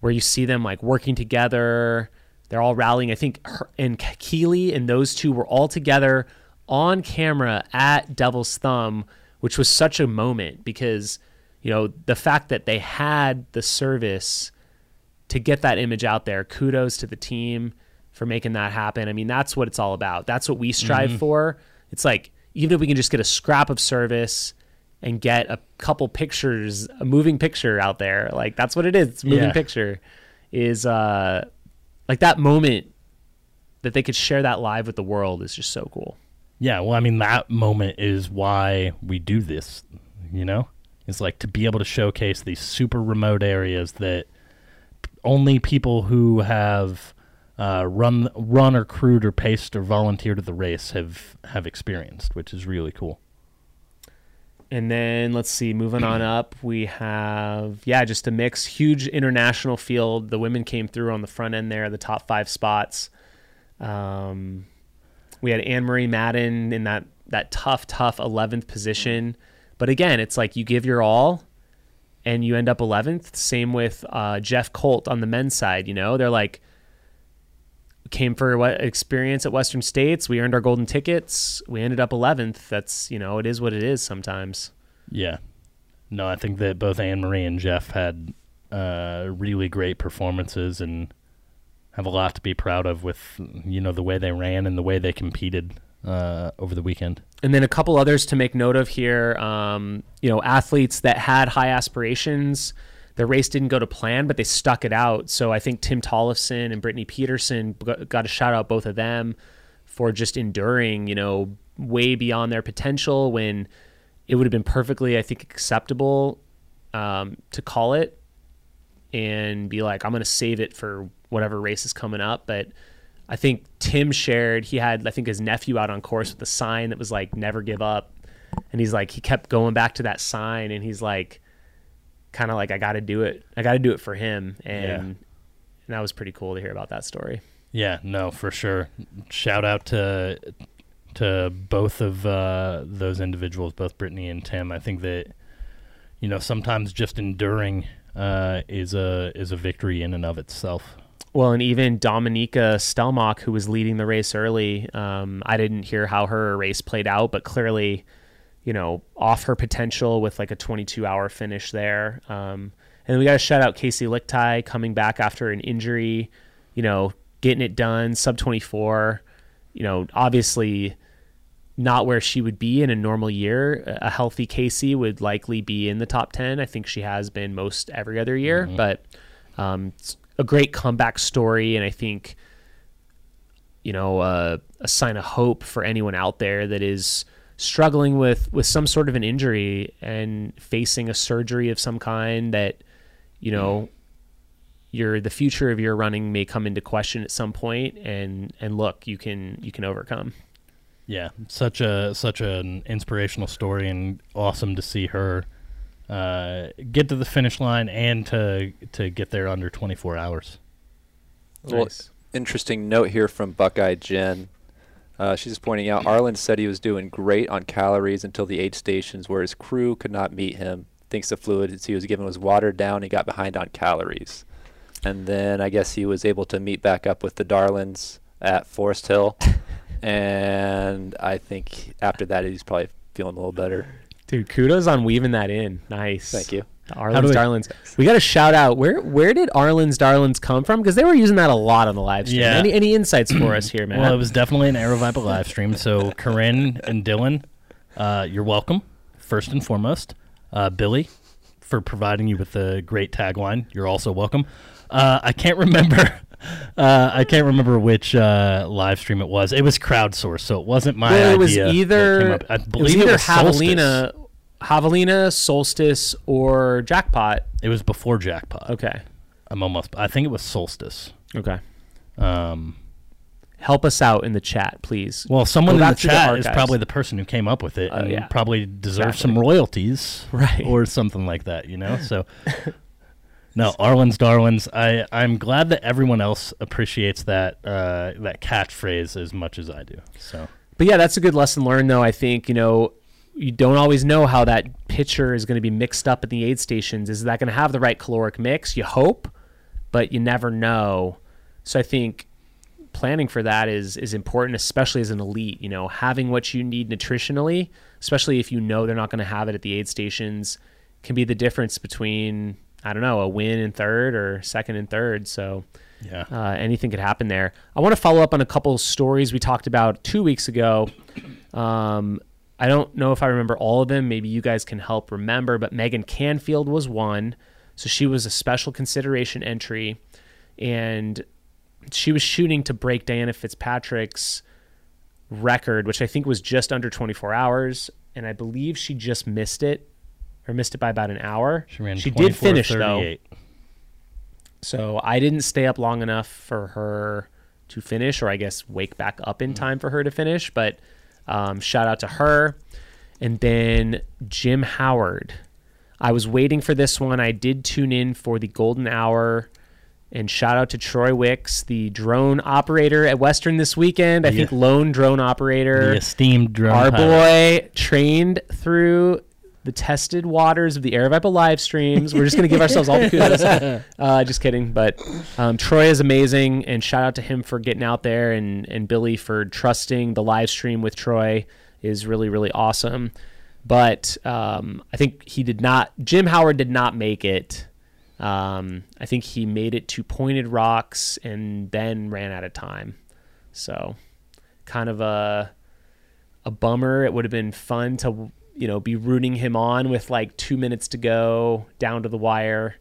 where you see them like working together. They're all rallying. I think her, and Keeley and those two were all together on camera at Devil's Thumb, which was such a moment because you know the fact that they had the service to get that image out there. Kudos to the team for making that happen. I mean, that's what it's all about. That's what we strive for. It's like even if we can just get a scrap of service and get a couple pictures, a moving picture out there, like that's what it is. It's a moving
Yeah.
picture. Is uh like that moment that they could share that live with the world is just so cool.
Yeah, well, I mean, that moment is why we do this, you know? It's like to be able to showcase these super remote areas that only people who have uh, run, run or crewed or paced or volunteered at the race have have experienced, which is really cool.
And then let's see, moving on up, we have yeah, just a mix, huge international field. The women came through on the front end there, the top five spots. Um, we had Anne Marie Madden in that that tough, tough eleventh position. But again, it's like you give your all, and you end up eleventh. Same with uh, Jeff Colt on the men's side. You know, they're like came for what experience at Western States. We earned our golden tickets. We ended up 11th. That's, you know, it is what it is sometimes.
Yeah. No, I think that both Anne Marie and Jeff had uh, really great performances and have a lot to be proud of with you know the way they ran and the way they competed uh, over the weekend.
And then a couple others to make note of here. Um, you know, athletes that had high aspirations. The race didn't go to plan, but they stuck it out. So I think Tim Tollefson and Brittany Peterson got a shout out both of them for just enduring, you know, way beyond their potential when it would have been perfectly, I think, acceptable um, to call it and be like, I'm going to save it for whatever race is coming up. But I think Tim shared, he had, I think, his nephew out on course with a sign that was like, never give up. And he's like, he kept going back to that sign and he's like, kind of like, I got to do it. I got to do it for him. And,
Yeah.
and that was pretty cool to hear about that story.
Yeah, no, for sure. Shout out to to both of uh, those individuals, both Brittany and Tim. I think that you know sometimes just enduring uh, is a is a victory in and of itself.
Well, and even Dominika Stelmach, who was leading the race early, um, I didn't hear how her race played out, but clearly, you know, off her potential with like a 22 hour finish there. Um, and then we got to shout out Kaci Lickteig coming back after an injury, you know, getting it done, sub 24. You know, obviously not where she would be in a normal year. A healthy Kaci would likely be in the top 10. I think she has been most every other year, but um, it's a great comeback story. And I think, you know, uh, a sign of hope for anyone out there that is struggling with, with some sort of an injury and facing a surgery of some kind that, you know, your the future of your running may come into question at some point and and look you can you can overcome
Yeah, such a such an inspirational story, and awesome to see her uh, get to the finish line and to to get there under 24 hours.
Well,
Nice.
interesting note here from Buckeye Jen. Uh, she's just pointing out Arlen said he was doing great on calories until the aid stations where his crew could not meet him. Thinks the fluids he was given was watered down. He got behind on calories. And then I guess he was able to meet back up with the Darlins at Forest Hill. and I think after that he's probably feeling a little better.
Dude, kudos on weaving that in. Nice.
Thank you.
Arlen's
I-
Darlings. We got to shout out where where did Arlen's Darlings come from? Because they were using that a lot on the live stream.
Yeah.
Any any insights for us here, man?
Well, it was definitely an Aravaipa live stream. So Corinne and Dylan, uh, you're welcome. First and foremost, uh, Billy, for providing you with the great tagline. You're also welcome. Uh, I can't remember. Uh, I can't remember which uh, live stream it was. It was crowdsourced, so it wasn't my
well,
idea.
it was either
up. I
it was
believe
either
it was Solstice.
Javelina, Javelina, Solstice, or Jackpot.
It was before Jackpot.
Okay,
I'm almost. I think it was Solstice.
okay.
Um,
Help us out in the chat, please.
well, someone
Go
in the
to the
chat is probably the person who came up with it,
Uh,
and
yeah.
probably deserves
Exactly.
some royalties,
Right.
or something like that. You know, so. No, Arlen's Darlings. I I'm glad that everyone else appreciates that uh, that catchphrase as much as I do. So
But yeah, that's a good lesson learned, though. I think you know you don't always know how that pitcher is going to be mixed up at the aid stations. Is that going to have the right caloric mix? You hope, but you never know. So I think planning for that is is important, especially as an elite. You know, having what you need nutritionally, especially if you know they're not going to have it at the aid stations, can be the difference between I don't know a win in third or second and third. So
yeah,
uh, anything could happen there. I want to follow up on a couple of stories we talked about two weeks ago. Um, I don't know if I remember all of them. Maybe you guys can help remember, but Megan Canfield was one. So she was a special consideration entry, and she was shooting to break Diana Fitzpatrick's record, which I think was just under 24 hours. And I believe she just missed it, or missed it by about an hour.
she ran.
She did finish though. So I didn't stay up long enough for her to finish, or I guess wake back up in mm. time for her to finish. But um, shout out to her. And then Jim Howard. I was waiting for this one. I did tune in for the golden hour. And shout out to Troy Wicks, the drone operator at Western this weekend. I
The-
think lone drone operator
The esteemed drone
our
pilot.
boy trained through the tested waters of the Aravaipa live streams. We're just going to give ourselves all the kudos. Uh, just kidding. But um, Troy is amazing, and shout out to him for getting out there, and, and Billy for trusting the live stream with Troy is really, really awesome. But um, I think he did not, Jim Howard did not make it. Um, I think he made it to Pointed Rocks and then ran out of time. So kind of a a bummer. It would have been fun to you know be rooting him on with like two minutes to go down to the wire.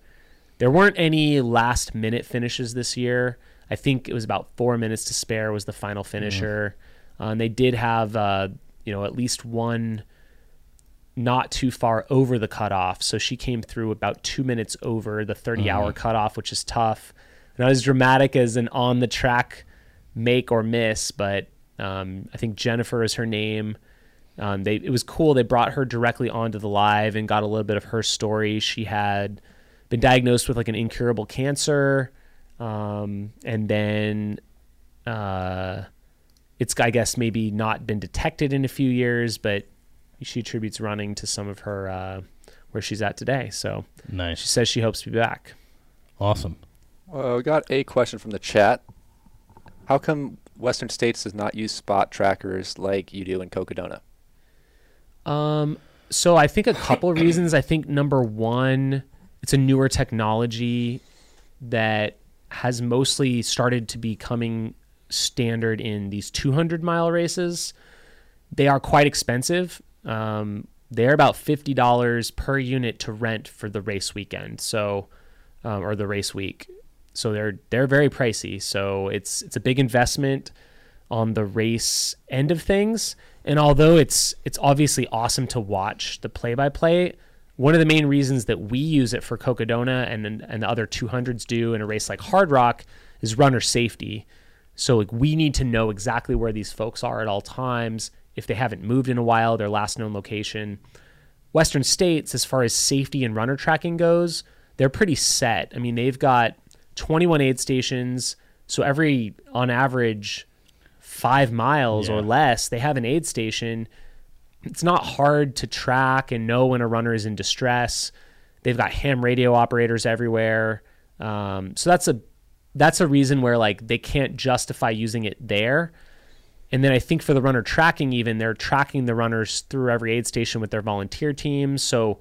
There weren't any last minute finishes this year. I think it was about four minutes to spare was the final finisher, uh, and they did have uh, you know at least one not too far over the cutoff. So she came through about two minutes over the 30 hour cutoff, which is tough. Not as dramatic as an on the track make or miss, but um, I think Jennifer is her name. Um, they it was cool. They brought her directly onto the live and got a little bit of her story. She had been diagnosed with like an incurable cancer, um, and then uh, it's I guess maybe not been detected in a few years, but she attributes running to some of her uh, where she's at today. So she says she hopes to be back.
awesome.
Well, we got a question from the chat. How come Western States does not use spot trackers like you do in Cocodona?
Um, so I think a couple of reasons. I think number one, it's a newer technology that has mostly started to becoming standard in these 200 mile races. They are quite expensive. Um, they're about fifty dollars per unit to rent for the race weekend. So, um, or the race week. So they're they're very pricey. So it's it's a big investment on the race end of things. And although it's it's obviously awesome to watch the play by play, one of the main reasons that we use it for Cocodona and and the other 200s do in a race like Hardrock is runner safety. So like we need to know exactly where these folks are at all times. If they haven't moved in a while, their last known location. Western states, as far as safety and runner tracking goes, they're pretty set. I mean, they've got 21 aid stations. So every, on average, five miles or less, they have an aid station. It's not hard to track and know when a runner is in distress. They've got ham radio operators everywhere. Um, so that's a that's a reason where like they can't justify using it there. And then I think for the runner tracking, even they're tracking the runners through every aid station with their volunteer teams. So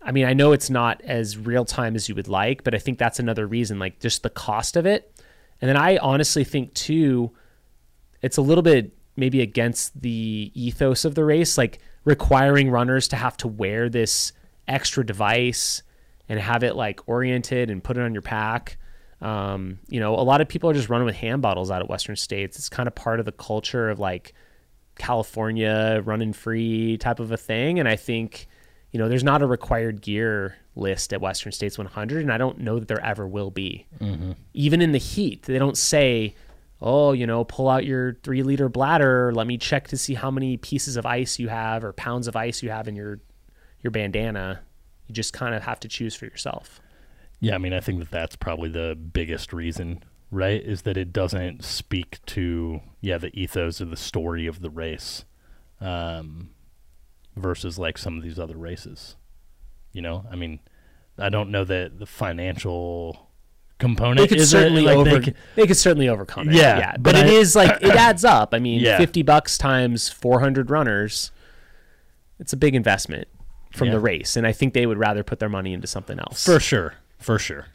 I mean, I know it's not as real time as you would like, but I think that's another reason, like just the cost of it. And then I honestly think too, it's a little bit maybe against the ethos of the race, like requiring runners to have to wear this extra device and have it like oriented and put it on your pack. Um, you know, a lot of people are just running with hand bottles out at Western States. It's kind of part of the culture of like California running free type of a thing. And I think, you know, there's not a required gear list at Western States 100, and I don't know that there ever will be. Even in the heat, they don't say, oh, you know, pull out your three liter bladder. Let me check to see how many pieces of ice you have or pounds of ice you have in your your bandana. You just kind of have to choose for yourself.
Yeah, I mean, I think that that's probably the biggest reason, right? Is that it doesn't speak to yeah the ethos of the story of the race, um, versus like some of these other races. You know, I mean, I don't know that the financial component
They could
is
certainly
it, like,
over.
they
They
could-
could, certainly overcome it.
Yeah,
yeah.
but
But,
I-
is like it adds up. I mean,
Yeah.
fifty bucks times four hundred runners. It's a big investment from
Yeah.
the race, and I think they would rather put their money into something else,
for sure, for sure.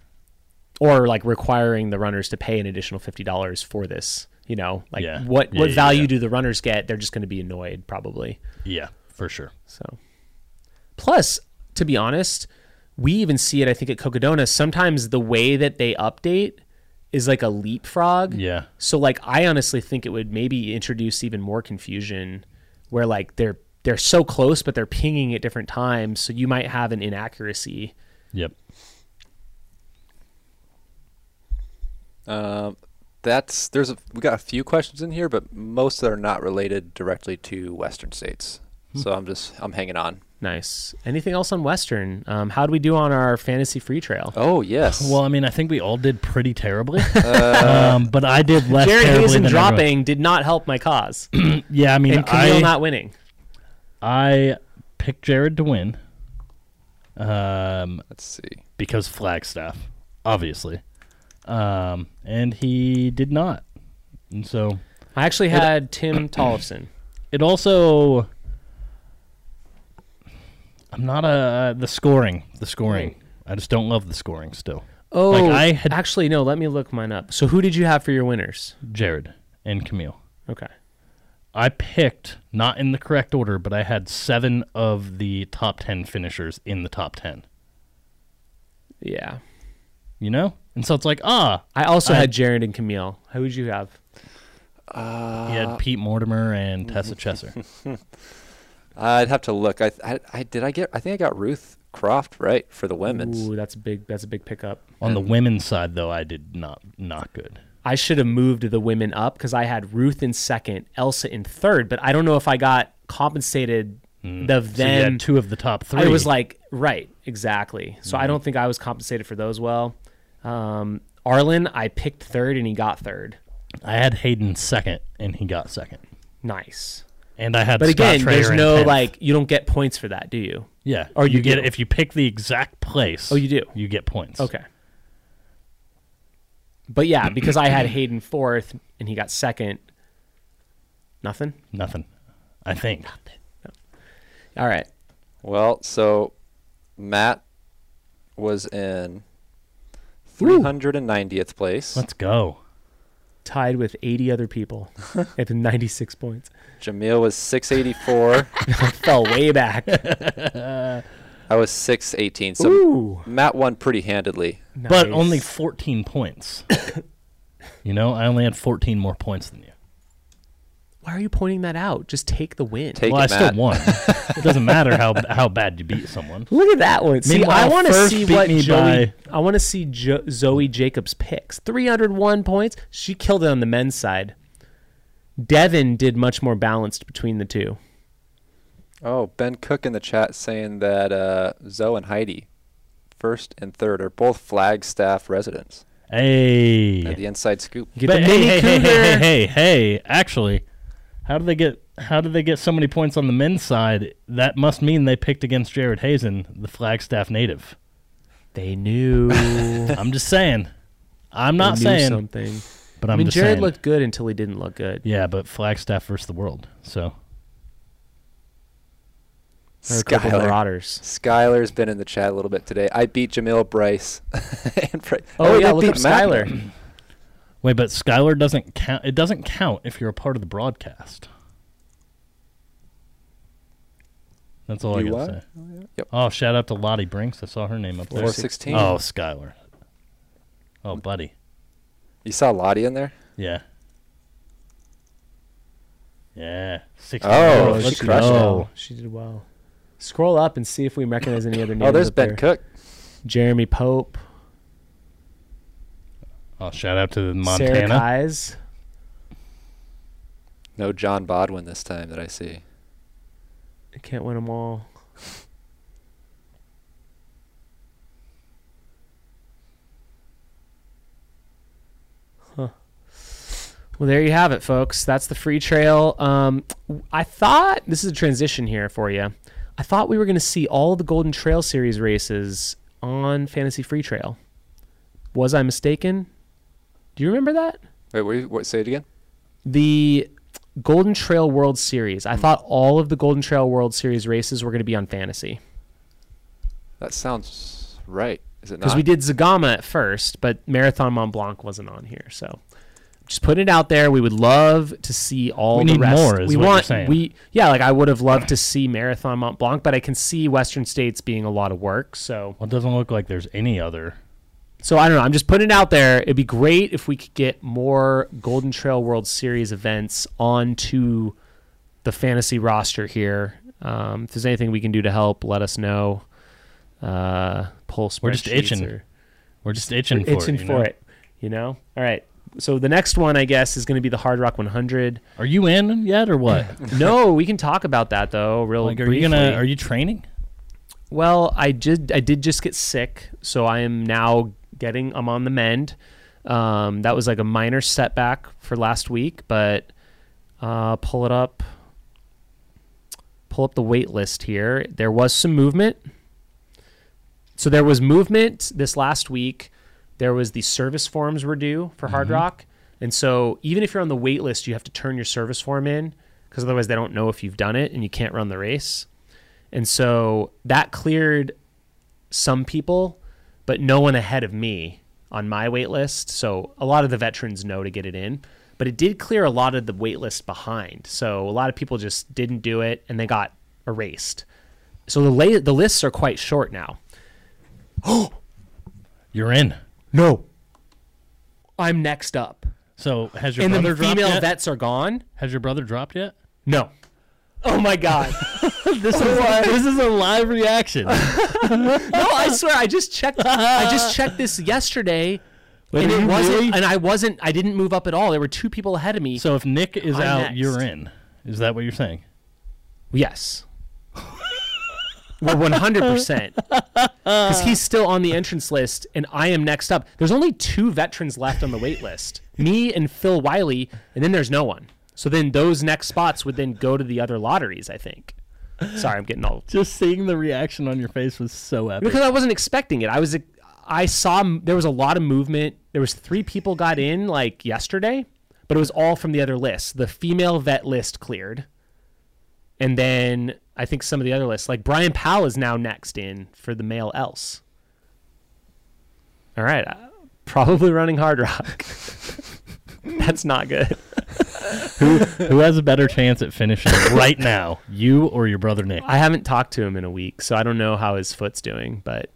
or like requiring the runners to pay an additional fifty dollars for this. You know, like what what value do the runners get? They're just going to be annoyed, probably.
Yeah, for sure.
So, plus, to be honest, we even see it. I think at Cocodona, sometimes the way that they update is like a leapfrog.
Yeah,
So like I honestly think it would maybe introduce even more confusion where like they're they're so close but they're pinging at different times so you might have an inaccuracy.
yep.
Um, that's there's a we got a few questions in here, but most that are not related directly to Western states. So I'm just I'm hanging on.
Nice. Anything else on Western? Um, how do we do on our fantasy free trail?
Oh yes.
Well, I mean, I think we all did pretty terribly, um, but I did less
Jared
terribly
Hazen
than everyone.
dropping did not help my cause,
Yeah, I mean,
and Camille
I,
not winning.
I picked Jared to win um,
let's see.
because Flagstaff, obviously. Um, and he did not. And so
I actually had Tim Tollefson.
it also. I'm not a. The scoring. The scoring. I just don't love the scoring still.
Oh,
Like, I had-
actually no. Let me look mine up. So who did you have for your winners?
Jared and Camille.
Okay.
I picked, not in the correct order, but I had seven of the top 10 finishers in the top 10.
Yeah.
You know? And so it's like, ah,
I also
I-
had Jared and Camille. Who would you have?
Uh,
he had Pete Mortimer and Tessa Chesser.
I'd have to look. I, I I did I get I think I got Ruth Croft right for the women's.
Ooh, that's a big. That's a big pickup.
On the women's side, though, I did not not good.
I should have moved the women up because I had Ruth in second, Ailsa in third, but I don't know if I got compensated the
then So you
them.
had two of the top three.
I was like, right, exactly. So
Mm-hmm.
I don't think I was compensated for those well. Um, Arlen, I picked third and he got third.
I had Hayden second, and he got second.
Nice.
And I had
But
Scott
again,
Trayer
there's no
10th.
like you don't get points for that, do you?
yeah,
or
you,
you
get
do.
if you pick the exact place.
Oh, you do?
You get points.
Okay. But yeah, because I had Hayden fourth and he got second. Nothing.
nothing. I think.
All right.
Well, so Matt was in 390th place.
Let's go.
Tied with 80 other people at 96 points.
Jamil was 684.
Fell way back.
I was 618. So
Ooh.
Matt won pretty handedly.
But only 14 points. you know, I only had 14 more points than you.
Why are you pointing that out? Just take the win.
Take
well, I
Matt.
still won. it doesn't matter how how bad you beat someone.
Look at that one. See, I want to see what
me
Joey.
by-
I want to see jo- Zoe Jacobs picks. 301 points. She killed it on the men's side. Devin did much more balanced between the two.
Oh, Ben Cook in the chat saying that uh, Zoe and Heidi, first and third, are both Flagstaff residents.
Hey.
At the inside scoop.
Get
But
the
hey, hey, hey, hey, hey, hey, actually, how do they get how do they get so many points on the men's side? That must mean they picked against Jared Hazen, the Flagstaff native.
They knew.
I'm just saying. I'm not
They knew
saying,
something.
But
i
I'm
mean,
just
Jared
saying.
looked good until he didn't look good.
yeah, but Flagstaff versus the world. So
Or a couple
Skylar.
Marauders.
Skylar's been in the chat a little bit today. I beat Jamil Bryce. and Bryce.
Oh, oh,
they
yeah, look
beat
up Skylar.
Magna.
Wait, but Skylar doesn't count. It doesn't count if you're a part of the broadcast. That's all
You
I gotta say.
Oh, yep.
Oh, shout out to Lottie Brinks. I saw her name up there.
416.
Oh, Skylar. Oh, buddy.
You saw Lottie in there?
Yeah. Yeah. 60
Oh,
Let's
she crushed it.
She did well. Scroll up and see if we recognize any other oh, names.
Oh, there's Ben
there.
Cook.
Jeremy Pope.
Oh, shout out to
the
Montana.
Kies.
No John Bodwin this time that I see.
I can't win them all. Well, there you have it, folks. That's the free trail. Um, I thought this is a transition here for you. I thought we were going to see all the Golden Trail Series races on Fantasy Free Trail. Was I mistaken? Do you remember that?
Wait, what, what, say it again?
the Golden Trail World Series. I thought all of the Golden Trail World Series races were going to be on fantasy
That sounds right. Is it not?
because we did Zegama at first, but Marathon Mont Blanc wasn't on here. So just putting it out there. We would love to see all
We
the
need
rest.
more,
we want we yeah, like I would have loved to see Marathon Mont Blanc, but I can see Western States being a lot of work. So
Well, it doesn't look like there's any other.
So I don't know. I'm just putting it out there. It'd be great if we could get more Golden Trail World Series events onto the fantasy roster here. Um, if there's anything we can do to help, let us know. Uh, pull
We're just itching
or-
We're just itching
we're
for
itching
it.
for
know?
it. You know. All right. So the next one, I guess, is going to be the Hardrock 100.
Are you in yet or what?
no, we can talk about that though. Real
like, are
briefly.
you gonna? Are you training?
Well, I did. I did just get sick, so I am now getting. I'm on the mend. Um, that was like a minor setback for last week, but uh, pull it up. Pull up the wait list here. There was some movement. So there was movement this last week. There was the service forms were due for Hard mm-hmm. Rock, and so even if you're on the wait list, you have to turn your service form in because otherwise they don't know if you've done it and you can't run the race. And so that cleared some people, but no one ahead of me on my wait list. So a lot of the veterans know to get it in, but it did clear a lot of the wait list behind. So a lot of people just didn't do it and they got erased. So the la- the lists are quite short now.
Oh, you're in.
No. I'm next up.
So has your
And
brother
the
dropped
female
yet?
vets are gone?
Has your brother dropped yet?
No. Oh my god.
this is this is a live reaction.
no, I swear I just checked I just checked this yesterday
Wait,
and
are
it
you
wasn't
really?
and I wasn't I didn't move up at all. There were two people ahead of me.
so if Nick is
I'm
out,
next.
you're in. Is that what you're saying?
Yes. Well, one hundred percent, because he's still on the entrance list, and I am next up. There's only two veterans left on the wait list: me and Phil Wiley, and then there's no one. So then those next spots would then go to the other lotteries. I think. Sorry, I'm getting old.
Just seeing the reaction on your face was so epic.
because I wasn't expecting it. I was I saw there was a lot of movement. There was three people got in like yesterday, but it was all from the other list. The female vet list cleared, and then I think some of the other lists, like Brian Powell, is now next in for the male else. All right, uh, probably running Hardrock. That's not good.
Who has a better chance at finishing right now, you or your brother Nick?
I haven't talked to him in a week, so I don't know how his foot's doing. But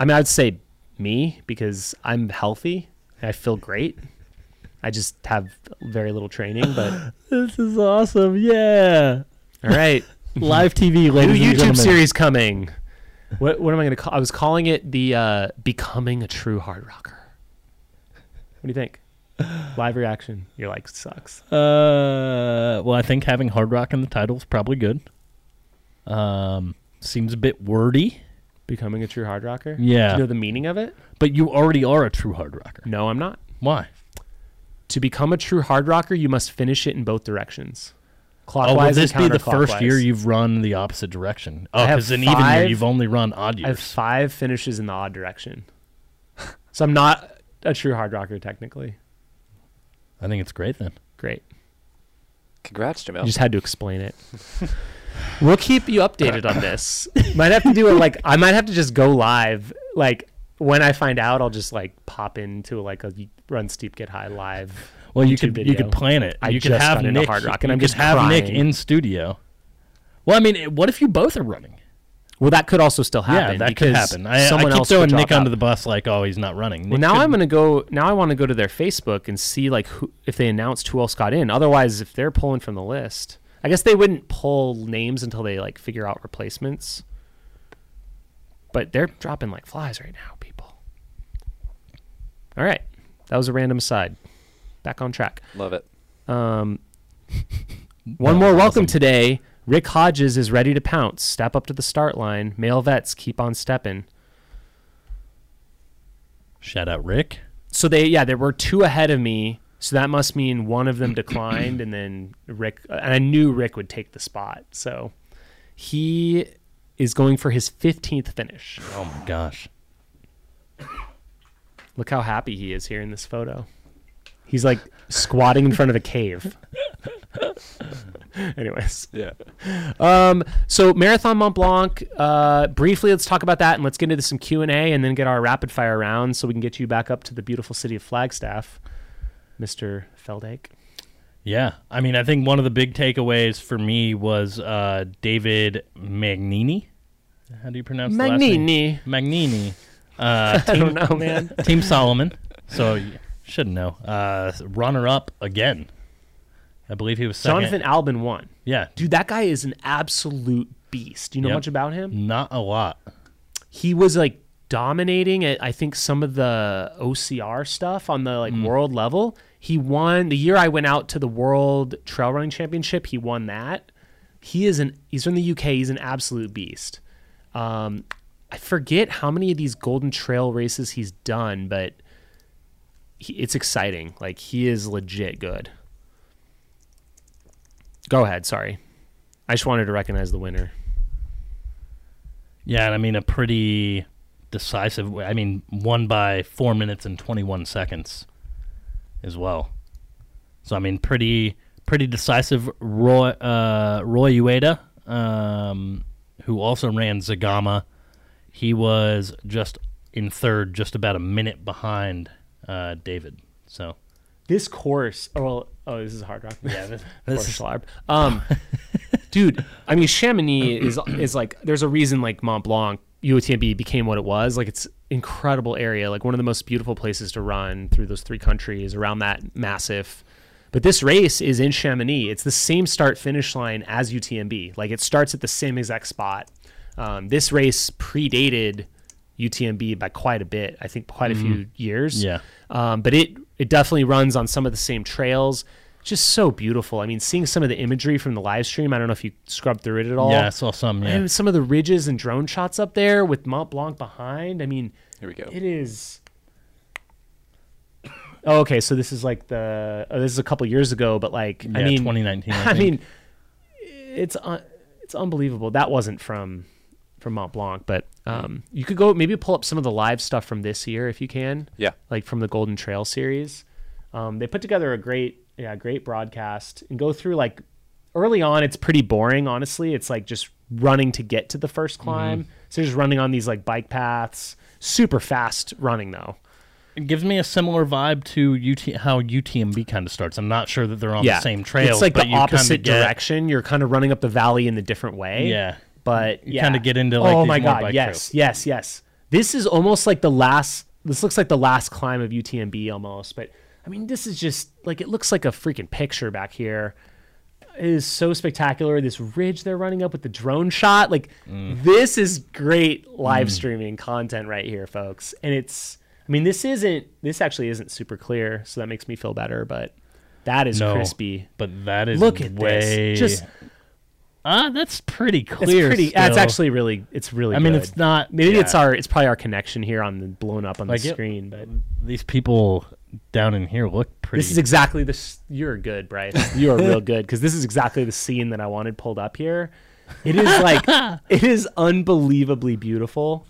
I mean, I'd say me because I'm healthy. I feel great. I just have very little training. But
This is awesome. Yeah.
all right,
Live TV,
new
ladies and
YouTube
gentlemen.
series coming. What what am I going to call? I was calling it the uh, becoming a true Hardrocker. What do you think? Live reaction. You're like sucks.
Uh, well, I think having Hardrock in the title is probably good. Um, seems a bit wordy,
Becoming a true Hardrocker.
Yeah.
Do you know the meaning of it?
but you already are a true Hardrocker.
No, I'm not.
Why?
To become a true Hardrocker, you must finish it in both directions.
Oh, will this
and
be the first year you've run the opposite direction? Oh,
I have
because in even year you've only run odd years.
I have five finishes in the odd direction. so I'm not a true Hardrocker technically.
I think it's great then.
Great.
Congrats, Jamil.
You just had to explain it. We'll keep you updated on this. might have to do it like I might have to just go live. Like when I find out, I'll just like pop into like a run steep get high live.
Well, you
YouTube
could you could plan it.
I
you could have Nick.
Hardrock, and
you
I'm just
have Nick in studio. Well, I mean, what if you both are running?
Well, that could also still happen.
yeah, that could happen. I, I
someone
keep
else could
throwing Nick under the bus like, oh, he's not running.
Well, now
could-
I'm gonna go. Now I want to go to their Facebook and see like who if they announced who else got in. Otherwise, if they're pulling from the list, I guess they wouldn't pull names until they like figure out replacements. But they're dropping like flies right now, people. All right, that was a random aside. Back on track.
Love it.
Um, one more welcome today. Rick Hodges is ready to pounce. Step up to the start line. Male vets keep on stepping.
shout out Rick.
So they yeah, there were two ahead of me. So that must mean one of them declined, and then Rick. And I knew Rick would take the spot. So he is going for his 15th finish.
Oh my gosh.
Look how happy he is here in this photo. He's like squatting in front of a cave. Anyways,
Yeah.
um, so Marathon Mont Blanc. Uh, briefly, let's talk about that, and let's get into some Q and A, and then get our rapid fire round, so we can get you back up to the beautiful city of Flagstaff, Mister Feldake.
Yeah, I mean, I think one of the big takeaways for me was uh, David Magnini. How do you pronounce the last name?
Magnini.
Magnini. Uh,
I don't know, man.
Team Salomon. So you should know. Uh, runner up again. I believe he was second.
Jonathan Albon won.
Yeah,
Dude, that guy is an absolute beast. Do you know
Yep.
much about him?
not a lot.
He was like dominating at I think some of the OCR stuff on the like world level. He won the year I went out to the World Trail Running Championship. He won that. He is an he's from the UK. He's an absolute beast. Um, I forget how many of these Golden Trail races he's done, but he, it's exciting. Like he is legit good. Go ahead. Sorry, I just wanted to recognize the winner.
Yeah, and I mean a pretty decisive. I mean, won by four minutes and twenty-one seconds, as well. So I mean, pretty pretty decisive. Ruy uh, Ruy Ueda, um, who also ran Zegama, he was just in third, just about a minute behind uh, David. So
This course, oh, well, oh, this is hard rock. Yeah, this,
is-
is Um, dude, I mean, Chamonix is is like there's a reason like Mont Blanc UTMB became what it was. Like it's incredible area, like one of the most beautiful places to run through those three countries around that massive. But this race is in Chamonix. It's the same start finish line as UTMB. Like it starts at the same exact spot. Um, this race predated UTMB by quite a bit. I think quite a few years.
Yeah.
Um, but it it definitely runs on some of the same trails. Just so beautiful. I mean, seeing some of the imagery from the live stream. I don't know if you scrubbed through it at all.
yeah, I saw some. Yeah,
And some of the ridges and drone shots up there with Mont Blanc behind. I mean,
Here we go.
it is. Oh, okay. So this is like the. Oh, this is a couple years ago, but like I mean,
2019, I
I, mean, it's un, it's unbelievable. That wasn't from from Mont Blanc, but um, you could go maybe pull up some of the live stuff from this year if you can
Yeah.
like from the Golden Trail series. Um, they put together a great, yeah, great broadcast and go through like early on. It's pretty boring, honestly. It's like just running to get to the first climb. So just running on these like bike paths, super fast running though.
it gives me a similar vibe to UT how UTMB kind of starts. I'm not sure that they're on
yeah,
the same trails.
It's like the opposite
get-
direction. You're kind of running up the valley in a different way.
Yeah,
but
You
yeah.
kinda get into, like,
oh my god, yes,
trails.
yes, yes. This is almost like the last. This looks like the last climb of UTMB almost, but I mean, this is just like it looks like a freaking picture back here. It is so spectacular. This ridge they're running up with the drone shot, like
Mm.
this is great live streaming content right here, folks. And it's, I mean, this isn't. This actually isn't super clear, so that makes me feel better. But that is
No.
crispy.
but that is
Look at
way
this. Just
ah, that's pretty
It's
clear.
pretty. That's
still.
actually really. It's really.
I mean,
good.
it's not.
Maybe it's our. It's probably our connection here on the blown up on
Like
the
it-
screen. But
these people down in here look pretty.
this is exactly this. You're good, Bryce. You are real good because this is exactly the scene that I wanted pulled up here. It is like it is unbelievably beautiful.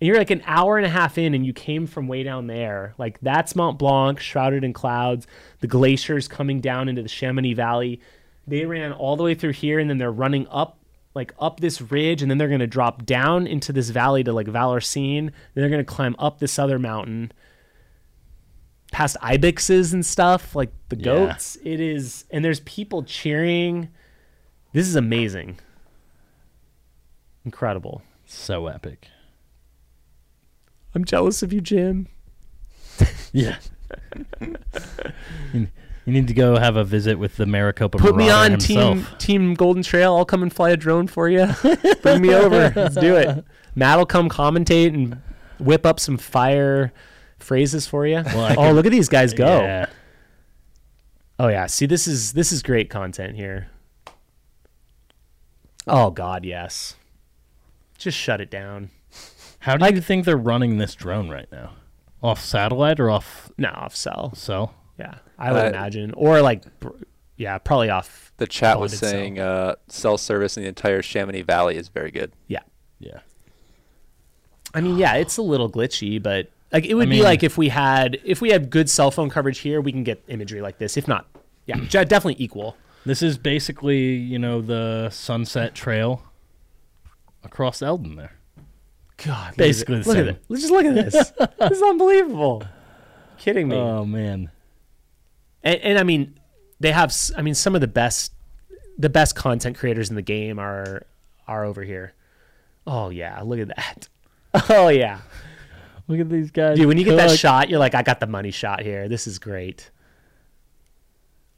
And you're like an hour and a half in, and you came from way down there. Like that's Mont Blanc, shrouded in clouds. The glaciers coming down into the Chamonix Valley. They ran all the way through here, and then they're running up like up this ridge, and then they're gonna drop down into this valley to like Vallorcine. Then they're gonna climb up this other mountain, past ibexes and stuff, like the
Yeah.
goats. It is, and there's people cheering. This is amazing. Incredible.
So epic.
I'm jealous of you, Jim.
Yeah. you, need to go have a visit with the Maricopa
Put me on team
himself.
team Golden Trail. I'll come and fly a drone for you. Bring me over. Let's do it. Matt will come commentate and whip up some fire phrases for you.
Well,
oh,
could-
look at these guys go.
Yeah.
Oh yeah. See, this is this is great content here. Oh God, yes. Just shut it down.
How do you think they're running this drone right now? Off satellite or off
No, off cell.
cell?
Yeah, I would
Uh,
imagine, or like, yeah, probably off.
The chat was
Bonded cell.
saying uh, cell service in the entire Chamonix Valley is very good.
Yeah.
Yeah.
I mean, yeah, it's a little glitchy, but like it would be
mean-
like if we had if we had good cell phone coverage here, we can get imagery like this. If not, yeah, definitely equal.
This is basically, you know, the Sunset Trail across Elden there.
God,
Basically the
look at
same.
it. Let's just look at this. this is unbelievable. Kidding me?
Oh man.
And, and I mean, they have. I mean, some of the best, the best content creators in the game are are over here. Oh yeah, look at that. Oh yeah,
Look at these guys.
dude. When you get that shot, you're like, I got the money shot here. This is great.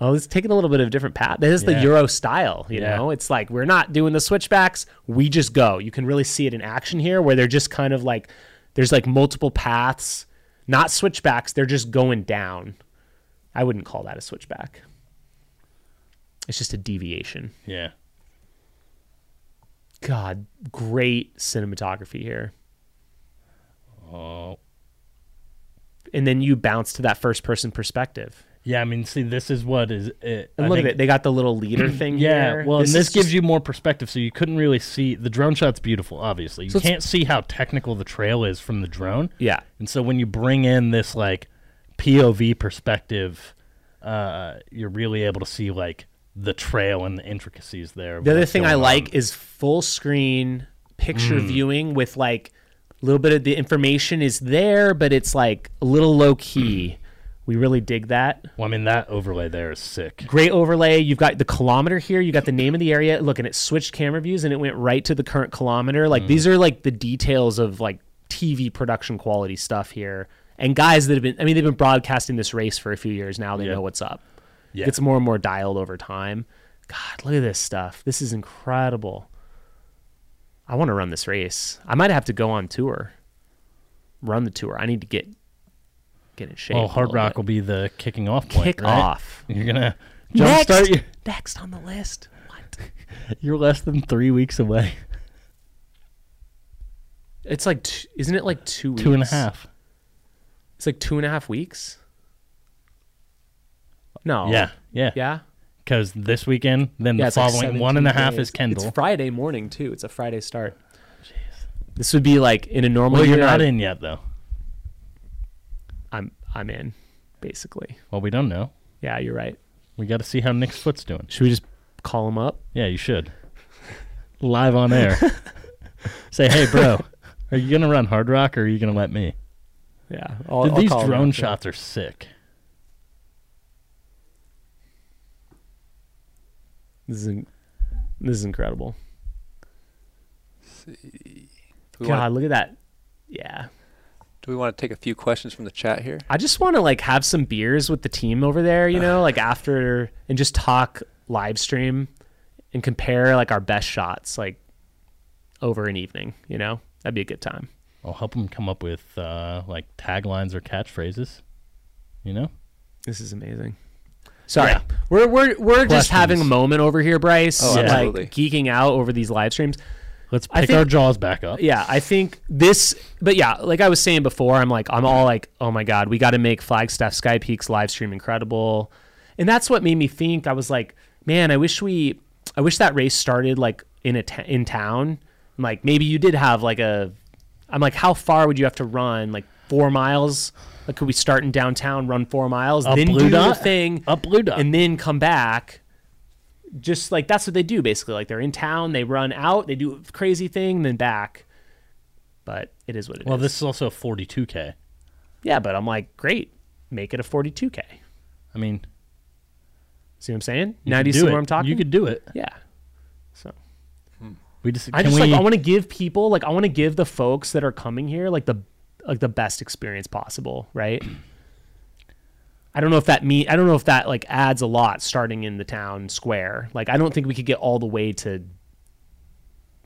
Oh, it's taking a little bit of a different path. This is the Euro style, you
Yeah.
know? It's like we're not doing the switchbacks. We just go. You can really see it in action here where they're just kind of like there's like multiple paths, not switchbacks, they're just going down. I wouldn't call that a switchback. It's just a deviation.
Yeah.
God, great cinematography here.
Oh.
And then you bounce to that first person perspective.
Yeah, I mean, see, this is what is uh, it.
And
I
look
think-
at it. They got the little leader thing
Yeah,
here.
well, and this gives
just-
you more perspective, so you couldn't really see the drone shot's beautiful. Obviously, you
So
can't see how technical the trail is from the drone,
Yeah.
and so when you bring in this like POV perspective, uh, you're really able to see like the trail and the intricacies there.
The other thing I
going
like is full screen picture
Mm.
viewing with like a little bit of the information is there, but it's like a little low key. We really dig that.
Well, I mean, that overlay there is sick.
Great overlay. You've got the kilometer here. You got the name of the area. Look, and it switched camera views and it went right to the current kilometer.
Mm.
Like these are like the details of like TV production quality stuff here. And guys that have been, I mean, they've been broadcasting this race for a few years now. They
Yeah.
know what's up.
Yeah.
Gets more and more dialed over time. God, look at this stuff. This is incredible. I want to run this race. I might have to go on tour. Run the tour. I need to get get in shape.
Well, Hardrock
bit.
will be the kicking off point.
kick
right?
off.
You're gonna
Next,
jumpstart. Your,
next on the list. What?
you're less than three weeks away.
It's like, isn't it like two weeks?
Two and a half.
It's like two and a half weeks. No.
Yeah, yeah.
Yeah.
Because this weekend, then
Yeah.
the
it's like
following one and a
17
half
days.
is Kendall.
It's Friday morning too. It's a Friday start. Jeez. This would be like in a normal
well, you're not in yet, though.
I'm I'm in, basically.
Well, we don't know.
Yeah, you're right.
We got to see how Nick's foot's doing.
Should we just call him up?
Yeah, you should. Live on air. Say, hey, bro, are you gonna run Hardrock or are you gonna let me?
Yeah. I'll,
Dude,
I'll
these drone shots are sick.
This is in- this is incredible.
Do we,
God,
want,
look at that. Yeah.
do we want to take a few questions from the chat here?
I just want to like have some beers with the team over there, you know, like after and just talk live stream and compare like our best shots like over an evening, you know? That'd be a good time.
I'll help them come up with uh, like taglines or catchphrases. You know?
This is amazing. Sorry.
Yeah.
We're we're we're just having a moment over here, Bryce.
Oh,
like
absolutely.
geeking out over these live streams.
Let's pick
think-
our jaws back up.
Yeah, I think this, but yeah, like I was saying before, I'm like, I'm all like, oh my god, we got to make Flagstaff Sky Peaks live stream incredible, and that's what made me think. I was like, man, I wish we, I wish that race started like in a in town. Like maybe you did have like a, I'm like, how far would you have to run? Like four miles? Like could we start in downtown, run four miles,
Up
then
Blue
do
Dot?
the thing,
Up Blue Dot.
and then come back, just like that's what they do basically. Like they're in town, they run out, they do a crazy thing, then back. But it is what it is.
Well, this is also a 42k.
yeah, but I'm like, great, make it a 42k.
I mean,
See what I'm saying? Now do you see
it.
where I'm talking?
You could do it.
yeah.
We just
I just
we,
like I want to give people like I want to give the folks that are coming here like the like the best experience possible, right? I don't know if that mean I don't know if that like adds a lot starting in the town square. Like I don't think we could get all the way to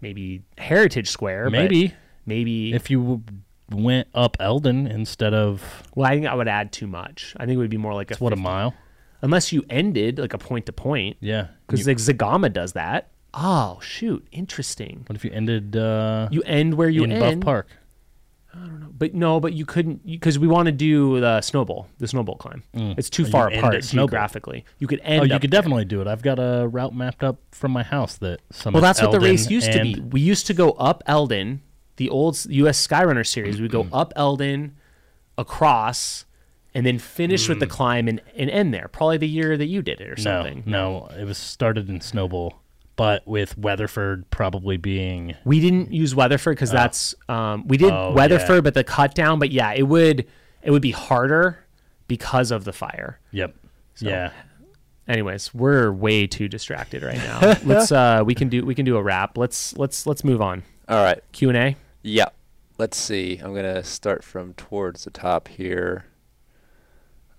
maybe Heritage Square.
maybe
maybe
if you went up Elden instead of
well, I think I would add too much. I think it would be more like a
what a mile.
unless you ended like a point to point
Yeah.
because like Zegama does that. Oh shoot, interesting.
what if you ended uh,
You end where you
in
end.
Buff Park?
I don't know, but no, but you couldn't because we want to do the Snowbowl, the Snowbowl climb. It's too
Oh, you
far apart geographically. You could end.
Oh, you could
there.
definitely do it. I've got a route mapped up from my house that some.
Well, that's what the race used to be. We used to go up Elden, the old U.S. Skyrunner series. We go up Elden, across, and then finish with the climb and, and end there. Probably the year that you did it or
Hmm. No,
something.
no, it was started in Snowbowl, but with Weatherford probably being
We didn't use Weatherford because that's um, we did
Oh,
Weatherford,
yeah.
but the cut down. But yeah, it would it would be harder because of the fire.
yep, yeah.
anyways we're way too distracted right now let's uh we can do we can do a wrap let's let's let's move on
All right.
q&a
Yeah. Let's see. I'm gonna start from towards the top here.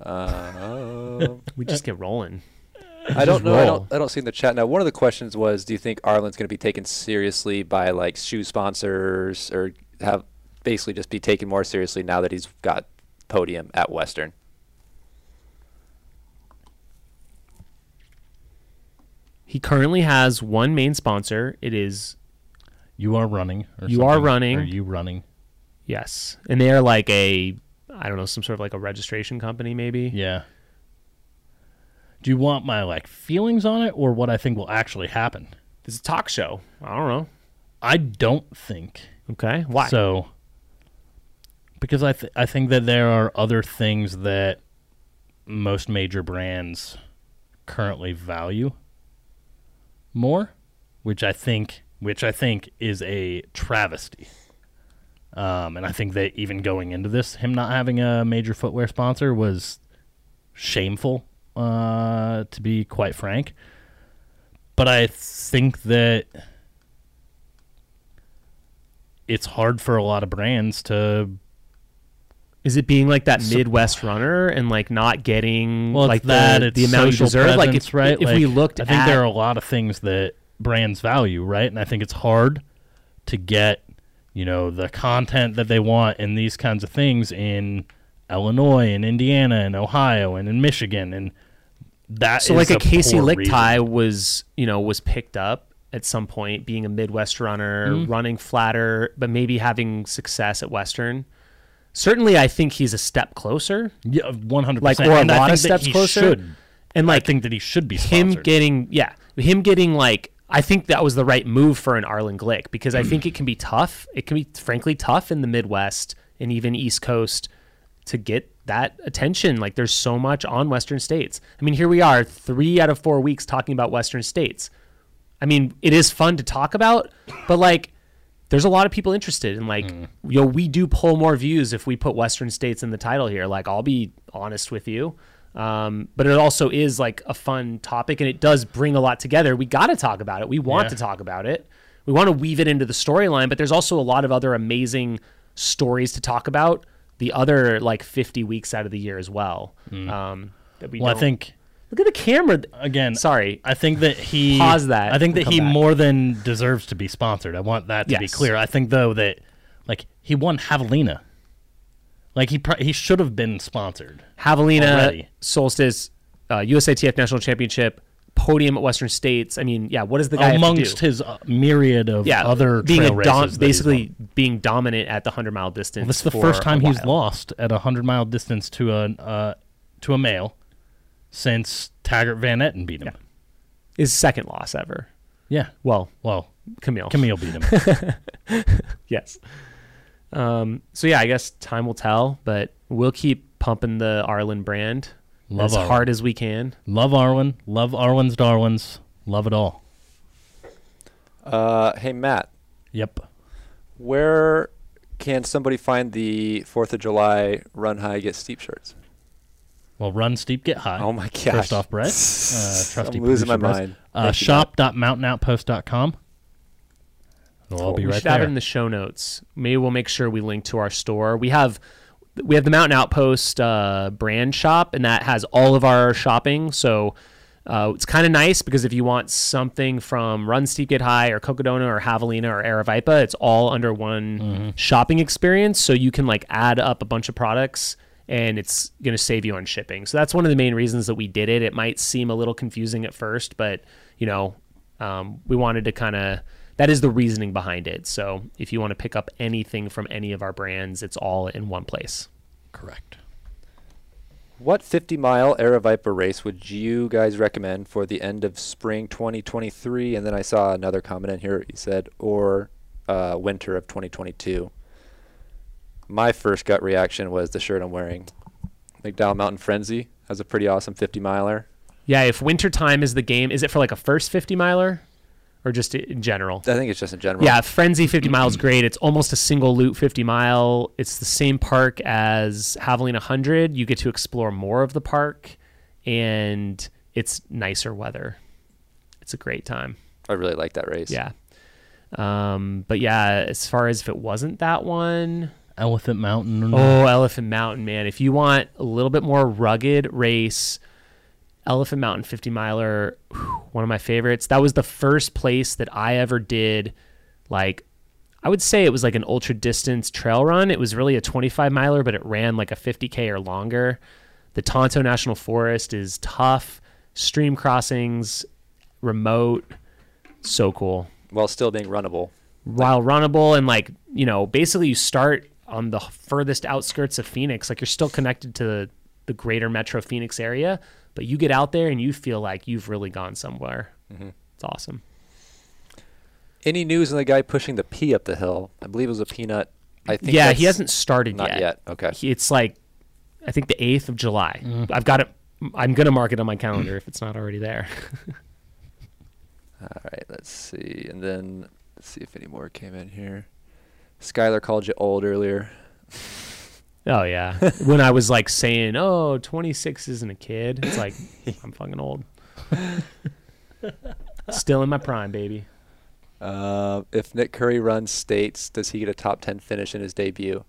Um,
we just get rolling
I don't
Just
know. I don't. I don't see in the chat now. One of the questions was, do you think Arlen's going to be taken seriously by like shoe sponsors, or have basically just be taken more seriously now that he's got podium at Western?
he currently has one main sponsor it is
You are running. Or
You are running.
Are you running?
yes and they are like a i don't know some sort of like a registration company maybe
Yeah. Do you want my like feelings on it or what I think will actually happen?
it's a talk show i don't know
I don't think
okay why
so. Because I th- I think that there are other things that most major brands currently value more, which I think which I think is a travesty. Um, and I think that even going into this, him not having a major footwear sponsor was shameful, uh, to be quite frank. But I think that it's hard for a lot of brands to
is it being like that midwest runner and like not getting
well,
like
that
the, the amount you deserve like if,
right?
if we
Like,
looked
I think
at
there are a lot of things that brands value, right? And I think it's hard to get, you know, the content that they want and these kinds of things in Illinois and Indiana and Ohio and in Michigan and that
so like a Kaci
poor Lickteig
was, you know, was picked up at some point being a Midwest runner,
Mm-hmm.
running flatter, but maybe having success at Western. Certainly, I think he's a step closer,
Yeah, one hundred
like or a
and I
lot
think
of steps closer.
Should.
And
I think that he should be
him getting, yeah, him getting like, I think that was the right move for an Arlen Glick because I think it can be tough. It can be frankly tough in the Midwest and even East Coast to get that attention. Like there's so much on Western states. I mean, here we are, three out of four weeks talking about Western states. I mean, it is fun to talk about, but like there's a lot of people interested and like you know we do pull more views if we put western states in the title here like i'll be honest with you um, but it also is like a fun topic and it does bring a lot together we got to talk about it we want
Yeah.
to talk about it we want to weave it into the storyline but there's also a lot of other amazing stories to talk about the other like 50 weeks out of the year as well um, that we
well, I think
look at the camera
again.
sorry
I think that he
Pause that
I think that he
back.
more than deserves to be sponsored. I want that to be clear. I think though that like he won Javelina. Like he pro- he should have been sponsored.
Javelina,
already.
Solstice, uh, USATF National Championship, podium at Western States. I mean, yeah, what does the guy
amongst his uh, myriad of
yeah,
other
being a dom-
races.
basically being dominant at the hundred mile distance.
this is the first time he's lost at a hundred mile distance to a uh, to a male since Taggart Van Etten beat him.
His second loss ever.
Yeah.
Well,
Well,
Camille.
Camille beat him.
Yes. Um, so yeah, I guess time will tell, but we'll keep pumping the Arlen brand
Love
as
Arlen.
hard as we can.
Love Arwen. Love Arwen's Darwins. Love it all.
Uh, hey Matt,
Yep.
where can somebody find the Fourth of July Run High Get Steep shirts?
Well, run steep, get high.
Oh my gosh!
First off, Brett. Uh, trusty
I'm losing my
Brett.
mind.
Uh,
Thank you, Matt.
shop.mountainoutpost.com. It'll all be
we
right
should have
there.
it in the show notes. Maybe we'll make sure we link to our store. We have we have the Mountain Outpost uh, brand shop, and that has all of our shopping. So uh, it's kind of nice because if you want something from Run Steep Get High or Cocodona or Javelina or Aravaipa, it's all under one shopping experience. So you can like add up a bunch of products. And it's going to save you on shipping. So that's one of the main reasons that we did it. It might seem a little confusing at first, but you know, um, we wanted to kind of that is the reasoning behind it. So if you want to pick up anything from any of our brands, it's all in one place.
Correct.
What 50 mile Aravaipa race would you guys recommend for the end of spring 2023? And then I saw another comment in here. He said, or uh, winter of 2022. My first gut reaction was the shirt I'm wearing. McDowell Mountain Frenzy has a pretty awesome 50 miler.
Yeah, if winter time is the game, is it for like a first 50 miler or just in general?
I think it's just in general.
Yeah, Frenzy 50 miles great. It's almost a single loop 50 mile. It's the same park as Javelina 100. You get to explore more of the park and it's nicer weather. It's a great time.
I really like that race.
Yeah. Um, but yeah, as far as if it wasn't that one,
Elephant Mountain.
Oh, Elephant Mountain, man. If you want a little bit more rugged race, Elephant Mountain 50 miler, whew, one of my favorites. That was the first place that I ever did like I would say it was like an ultra distance trail run. It was really a 25 miler, but it ran like a 50k or longer. The Tonto National Forest is tough, stream crossings, remote, so cool
While still being runnable.
while runnable and like you know basically you start on the furthest outskirts of phoenix like you're still connected to the, the greater metro phoenix area but you get out there and you feel like you've really gone somewhere mm-hmm. it's awesome
Any news on the guy pushing the P up the hill? I believe it was a peanut. I think
yeah he hasn't started
not
yet.
yet. Okay.
He- it's like i think the 8th of july mm-hmm. i've got it i'm gonna mark it on my calendar if it's not already there
All right, let's see. And then let's see if any more came in here. Skylar called you old earlier.
oh yeah when i was like saying oh 26 isn't a kid it's like i'm fucking old still in my prime baby
Uh, if Nick Coury runs states, does he get a top 10 finish in his debut?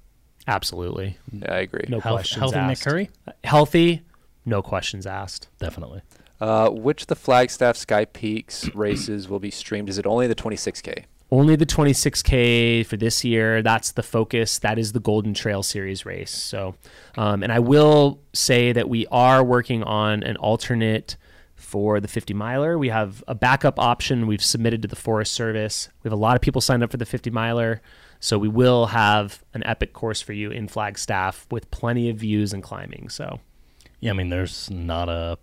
Absolutely.
Yeah, I agree.
No
Health-
questions
healthy Nick. Coury?
Healthy, no questions asked.
Definitely.
Uh, which of the Flagstaff Sky Peaks races will be streamed? Is it only the 26K?
Only the 26K for this year. That's the focus. That is the Golden Trail Series race. So, um, and I will say that we are working on an alternate for the 50 miler. We have a backup option we've submitted to the Forest Service. We have a lot of people signed up for the 50 miler. So we will have an epic course for you in Flagstaff with plenty of views and climbing. So
Yeah, I mean, there's not a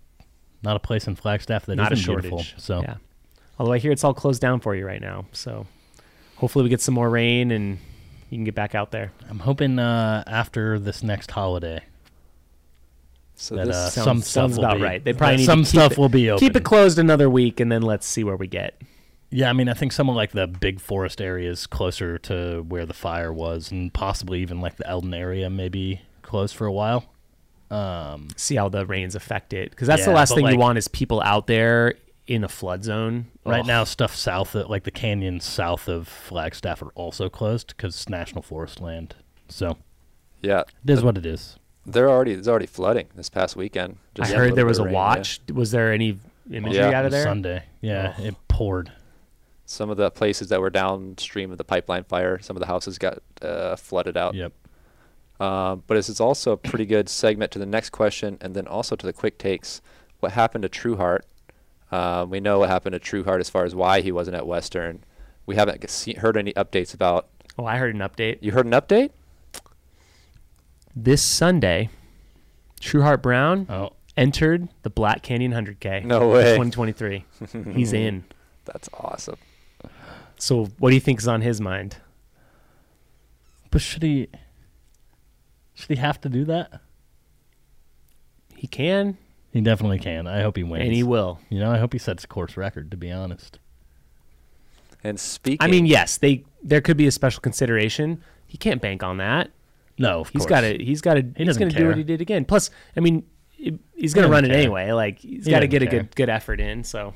not a place in Flagstaff that
not a
isn't
shortage.
beautiful. So
yeah. Although I hear it's all closed down for you right now. So hopefully we get some more rain and you can get back out there.
I'm hoping uh, after this next holiday
So
that
this
uh,
sounds-
some stuff
sounds
will
about
be,
right. They probably need
some
keep
stuff
it-
will be open.
Keep it closed another week and then let's see where we get.
Yeah, I mean, I think some of like the big forest areas closer to where the fire was, and possibly even like the Elden area, maybe closed for a while. Um,
See how the rains affect it. Because that's the last
but
thing you want is people out there in a flood zone.
right
Ugh.
now, stuff south of like the canyons south of Flagstaff are also closed because it's national forest land. So
yeah,
it is what it is.
they're already there's already flooding this past weekend.
I
Just
heard there was a
of rain, yeah.
watch. Was there any imagery
Yeah.
out
It
of
was
there?
Sunday, yeah,
Oh.
it poured.
Some of the places that were downstream of the pipeline fire, some of the houses got uh, flooded out.
Yep.
Um, but this is also a pretty good segment to the next question, and then also to the quick takes. What happened to Trueheart? Um, we know what happened to Trueheart as far as why he wasn't at Western. We haven't see, heard any updates about.
Oh, I heard an update.
You heard an update?
This Sunday, Trueheart Brown
Oh,
entered the Black Canyon 100K.
No way.
2023. He's in.
That's awesome.
So, what do you think is on his mind?
but should he? Should he have to do that?
He can.
He definitely can. I hope he wins.
and he will.
You know, I hope he sets a course record. To be honest.
And speaking,
I mean, yes, they there could be a special consideration. He can't bank on that.
No, of
He's
course.
got to. He's got to. He's
doesn't
going to do what he did again. Plus, I mean, he's going to
doesn't
run it anyway. Like he's
He
got to
doesn't
get a good good effort in. So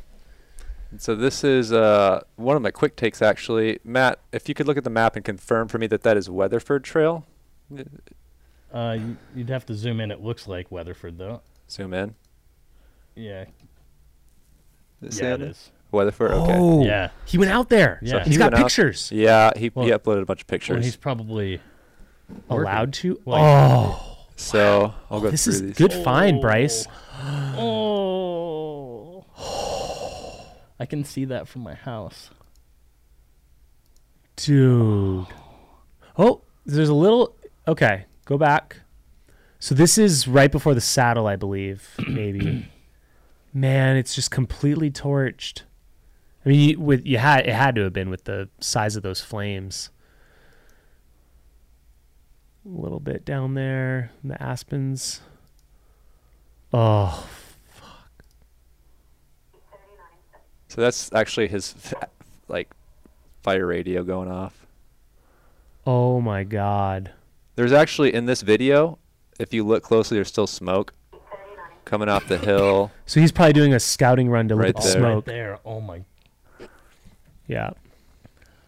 so this is uh, one of my quick takes actually. Matt, if you could look at the map and confirm for me that that is Weatherford Trail.
Uh, you'd have to zoom in. It looks like Weatherford, though.
Zoom in.
Yeah,
Is
yeah, it is.
Weatherford. Oh, okay.
Oh,
Yeah.
he went out there.
So
he's
he
got
went out-
pictures.
Yeah, he,
Well-
he uploaded a bunch of
Well,
pictures.
he's probably
Allowed to.
Like-
oh,
so I'll go
this
through
is
these.
good find, Bryce.
Oh. oh. I can see that from my house.
Dude. Oh, there's a little. Okay, go back. So this is right before the saddle, I believe. Maybe. Man, it's just completely torched. I mean, you, with you had it had to have been with the size of those flames. A little bit down there, in the aspens. Oh, fuck.
So that's actually his like fire radio going off.
oh my God.
There's actually in this video, if you look closely, there's still smoke coming off the hill.
So he's probably doing a scouting run to
Right
look at the
there.
smoke.
Right there. Oh my.
Yeah.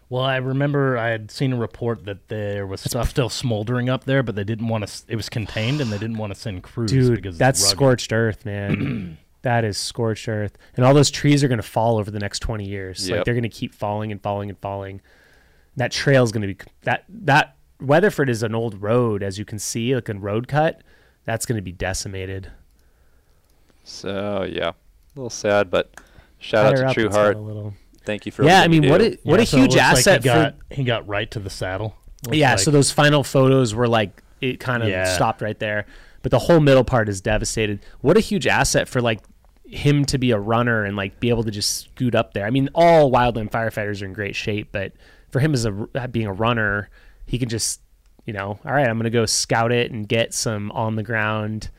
Well, I remember I had seen a report that there was stuff still smoldering up there, but they didn't want to. It was contained, and they didn't want to send crews
Dude,
because it's
that's
rugged.
scorched earth, man. that is scorched earth, and all those trees are going to fall over the next twenty years. Like
Yep.
they're going to keep falling and falling and falling. That trail is going to be that that Weatherford is an old road, as you can see, like a road cut. That's going to be decimated.
So yeah, a little sad, but shout
Higher
out to
Trueheart.
Thank you for
Yeah, I mean, what
do.
a what
Yeah,
a
so
huge
looks like
asset
he got,
for
He got right to the saddle. Looks
yeah.
like-
So those final photos were like it kind of
Yeah.
stopped right there, but the whole middle part is devastated. What a huge asset for like him to be a runner and like be able to just scoot up there. I mean, all wildland firefighters are in great shape, but for him as a uh, being a runner, he can just you know, all right, I'm gonna go scout it and get some on the ground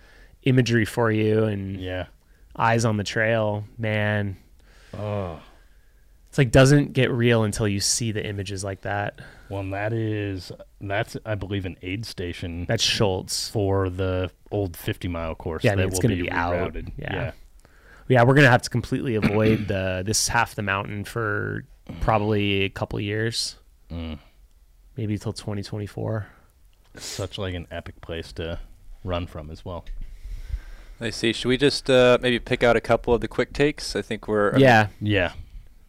imagery for you and
yeah.
eyes on the trail. Man,
Oh.
it's like doesn't get real until you see the images like that.
Well, and that is that's I believe an aid station
That's Schultz.
for the old 50 mile course.
Yeah, I mean,
that
it's
will
gonna
be,
be out. Yeah.
yeah.
Yeah, we're gonna have to completely avoid the this half the mountain for probably a couple years,
Mm.
maybe till 2024.
Such like an epic place to run from as well.
I see. Should we just uh, maybe pick out a couple of the quick takes? I think we're I
yeah,
Yeah,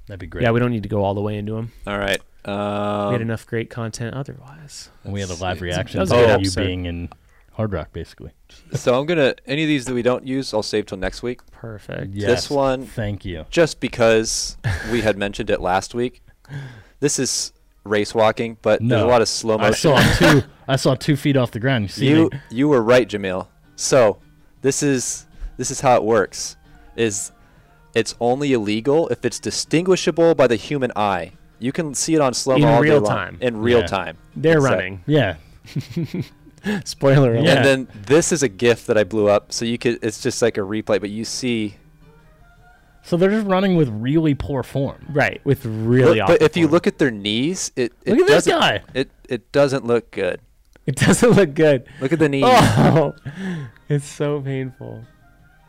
that'd be great.
yeah, we don't need to go all the way into them.
all right. Um,
we had enough great content otherwise.
And we had a live reaction
That
to
a good
you being in Hardrock, basically.
So I'm gonna any of these that we don't use, I'll save till next week.
Perfect.
Yes,
one-
Thank you.
Just because we had mentioned it last week. This is race walking, but there's a lot of slow motion.
I
motion.
saw two. I saw two feet off the ground. You see
you
me?
you were right, Jamil. So this is this is how it works. Is it's only illegal if it's distinguishable by the human eye. You can see it on slow
In
mo all day
real
long.
time.
In real
Yeah.
time.
They're
Exact-
running.
Yeah.
Spoiler alert.
Yeah.
And then this is a GIF that I blew up, so you could. It's just like a replay, but you see.
So they're just running with really poor form.
Right, with really
Look- but
awful
if you look at their knees, it, it
Look at this
doesn't.
guy.
It it doesn't look good.
It doesn't look good.
Look at the knees.
Oh, it's so painful.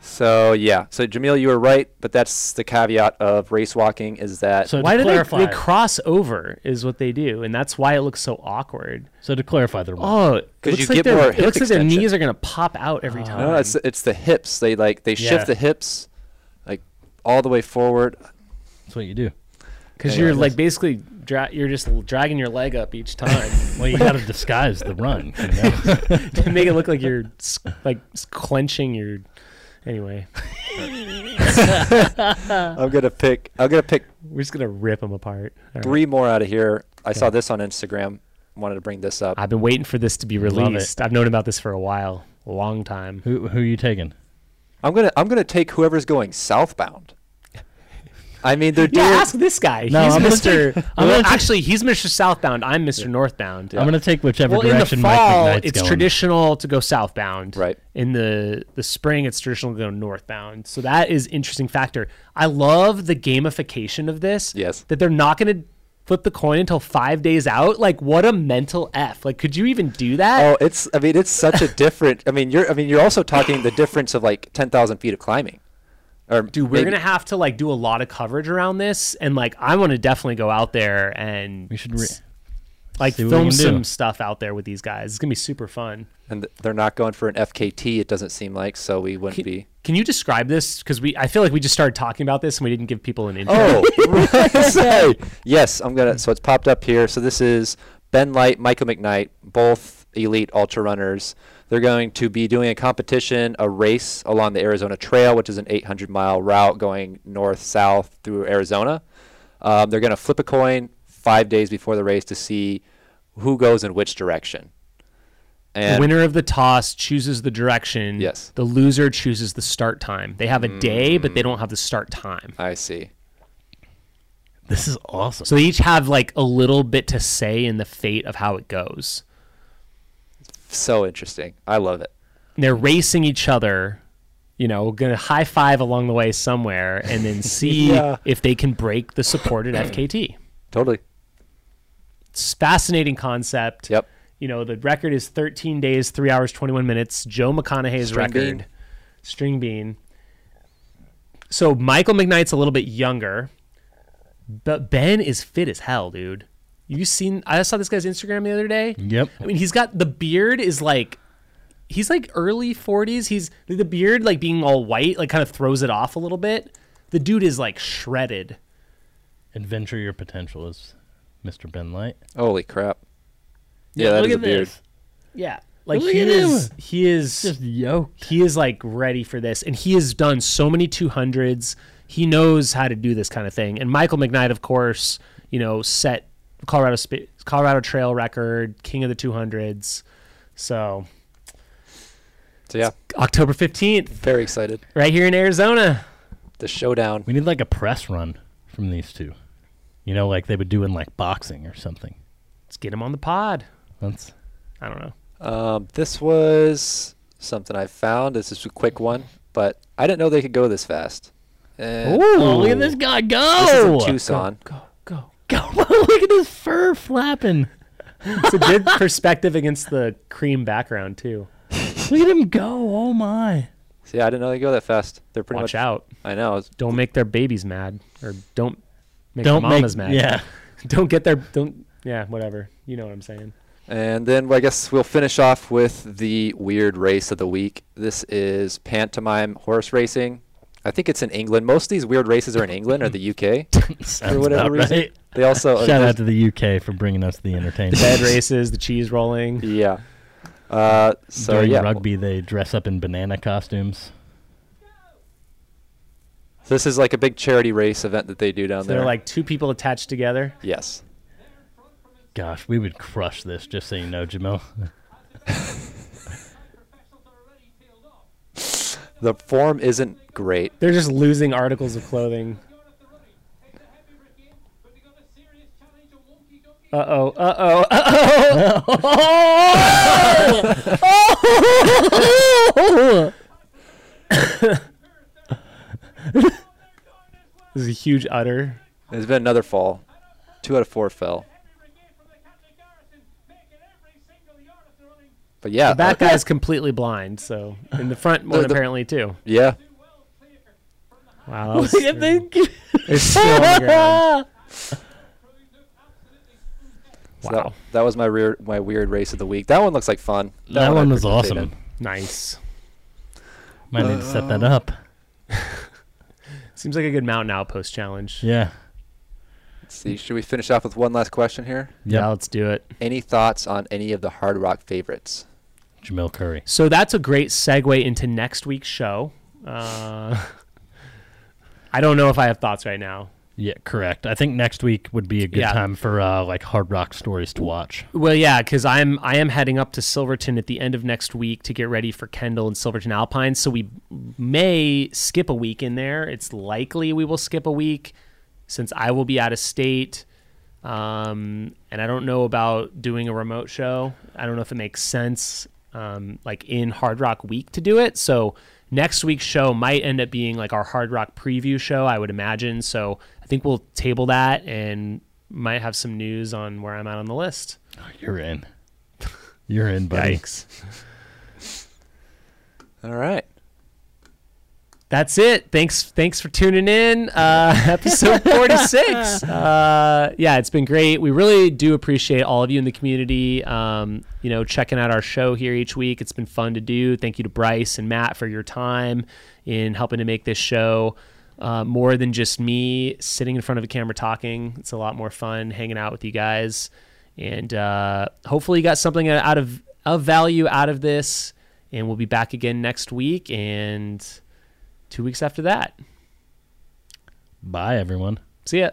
So yeah. So Jamil, you were right, but that's the caveat of race walking is that
So
Why
to
do they, they cross over? Is what they do, and that's why it looks so awkward.
so to clarify, they're
Oh, it
'Cause
looks
you
like
get
their-
more
It
hip
looks like their knees are gonna pop out every oh. time.
no, it's it's the hips. They like they
Yeah.
shift the hips, like all the way forward.
that's what you do.
Because
Yeah,
you're
yeah,
like basically dra- you're just dragging your leg up each time
Well, you got to disguise the run. You know?
to make it look like you're like clenching your. Anyway,
I'm gonna pick. I'm gonna pick
we're just gonna rip them apart. All right.
three more out of here. I saw this on Instagram. Wanted to bring this up.
I've been waiting for this to be released. I've known about this for a while, a long time.
who who are you taking?
I'm gonna I'm gonna take whoever's going southbound. I mean, they're
Yeah,
doing.
ask this guy.
No,
he's
I'm gonna
Mr.
take- I'm gonna take-
actually, he's Mr. Southbound. I'm Mr. Northbound.
I'm gonna take whichever
Well, in the fall,
Mike McKnight's
it's
going.
traditional to go southbound.
Right.
In the the spring, it's traditional to go northbound. So that is interesting factor. I love the gamification of this.
Yes.
That they're not going to flip the coin until five days out. Like, what a mental f. Like, could you even do that?
Oh, it's. I mean, it's such a different. I mean, you're. I mean, you're also talking the difference of like ten thousand feet of climbing. Or
Dude, we're
maybe-
gonna have to like do a lot of coverage around this, and like I want to definitely go out there and
We should re-
like
see what we
film
can do.
some stuff out there with these guys. It's gonna be super fun.
And th- they're not going for an FKT. It doesn't seem like. So we wouldn't
Can,
be.
can you describe this? Because we, I feel like we just started talking about this and we didn't give people an intro.
Oh, sorry. yes, I'm gonna. So it's popped up here. So this is Ben Light, Michael McKnight, both elite ultra runners. They're going to be doing a competition, a race along the Arizona Trail, which is an 800 mile route going north south through Arizona. Um, they're going to flip a coin five days before the race to see who goes in which direction.
the winner of the toss chooses the direction.
Yes.
The loser chooses the start time. They have a day, but they don't have the start time.
I see.
This is awesome.
So they each have like a little bit to say in the fate of how it goes.
So interesting. I love it.
And they're racing each other, you know, gonna high five along the way somewhere and then see
Yeah.
if they can break the supported FKT.
Totally.
It's fascinating concept.
Yep.
You know, the record is 13 days, 3 hours, 21 minutes. Joe McConaughy's
String
record.
bean.
String bean. So Michael McKnight's a little bit younger, but Ben is fit as hell, dude. You seen? I saw this guy's Instagram the other day.
Yep.
I mean, he's got the beard is like, he's like early 40s. He's the beard like being all white, like kind of throws it off a little bit. The dude is like shredded.
Adventure your potential is Mr. Ben Light.
Holy crap. Yeah, that
look
is a
at
beard.
this.
Yeah, like
Look
he
at
is.
him.
He is
Just yoked.
he is like ready for this and he has done so many 200s he knows how to do this kind of thing and michael mcknight of course you know set colorado Sp- colorado trail record king of the 200s so
So yeah,
october 15th
very excited.
right here in arizona
The showdown.
We need like a press run from these two. You know, like they would do in like boxing or something.
let's get them on the pod
Let's.
i don't know
Um, this was something I found. This is a quick one, but I didn't know they could go this fast. And
Oh, look at this guy go!
This is in Tucson.
go go
Go! look at his fur flapping.
it's a good perspective against the cream background too
Look at him go! Oh my!
See, I didn't know they go that fast. They're pretty
watch
much.
out
I know.
don't make their babies mad or don't make
Don't
their
make
mamas mad
yeah.
don't get their don't yeah whatever you know what i'm saying
And then well, I guess we'll finish off with the weird race of the week. This is pantomime horse racing. I think it's in England. Most of these weird races are in England or the UK
Sounds
for whatever
about
reason.
right.
They also
Shout
there's-
out to the UK for bringing us the entertainment.
bed races the cheese rolling
yeah. Uh, so
During
yeah,
rugby, they dress up in banana costumes.
So this is like a big charity race event that they do down
so
there.
they're like two people attached together
yes.
Gosh, we would crush this. Just so you know, Jamil.
The form isn't great.
they're just losing articles of clothing uh-oh uh-oh uh-oh this is a huge udder
There's been another fall. Two out of four fell. But yeah,
the back
uh,
guy's completely blind so in the front one
The- the-
apparently too
yeah.
wow that was,
Look at the.
they're still on the ground.
So
wow
that, that was my weird my weird race of the week. That one looks like fun.
That
I
one was awesome.
nice
Might need to set that up.
seems like a good mountain outpost challenge
Yeah.
Let's see, should we finish off with one last question here?
yeah
Yep.
let's do it
Any thoughts on any of the Hardrock favorites?
Jamil Coury.
So that's a great segue into next week's show. Uh, I don't know if I have thoughts right now.
Yeah, correct. I think next week would be a good
Yeah.
time for uh, like Hardrock stories to watch.
Well, yeah, because I'm I am heading up to Silverton at the end of next week to get ready for Kendall and Silverton Alpine. So we may skip a week in there. It's likely we will skip a week. since I will be out of state. Um, and I don't know about doing a remote show. I don't know if it makes sense, um, like in Hardrock Week to do it. So next week's show might end up being like our Hardrock preview show, I would imagine. So I think we'll table that and might have some news on where I'm at on the list.
Oh, you're in. You're in, buddy.
Yikes.
All right.
That's it. Thanks, thanks for tuning in. Uh, episode forty six. Uh, yeah, it's been great. We really do appreciate all of you in the community. Um, you know, checking out our show here each week. It's been fun to do. Thank you to Bryce and Matt for your time in helping to make this show uh, more than just me sitting in front of a camera talking. It's a lot more fun hanging out with you guys, and uh, hopefully you got something out of of value out of this. And we'll be back again next week. And two weeks after that.
Bye, everyone.
See ya.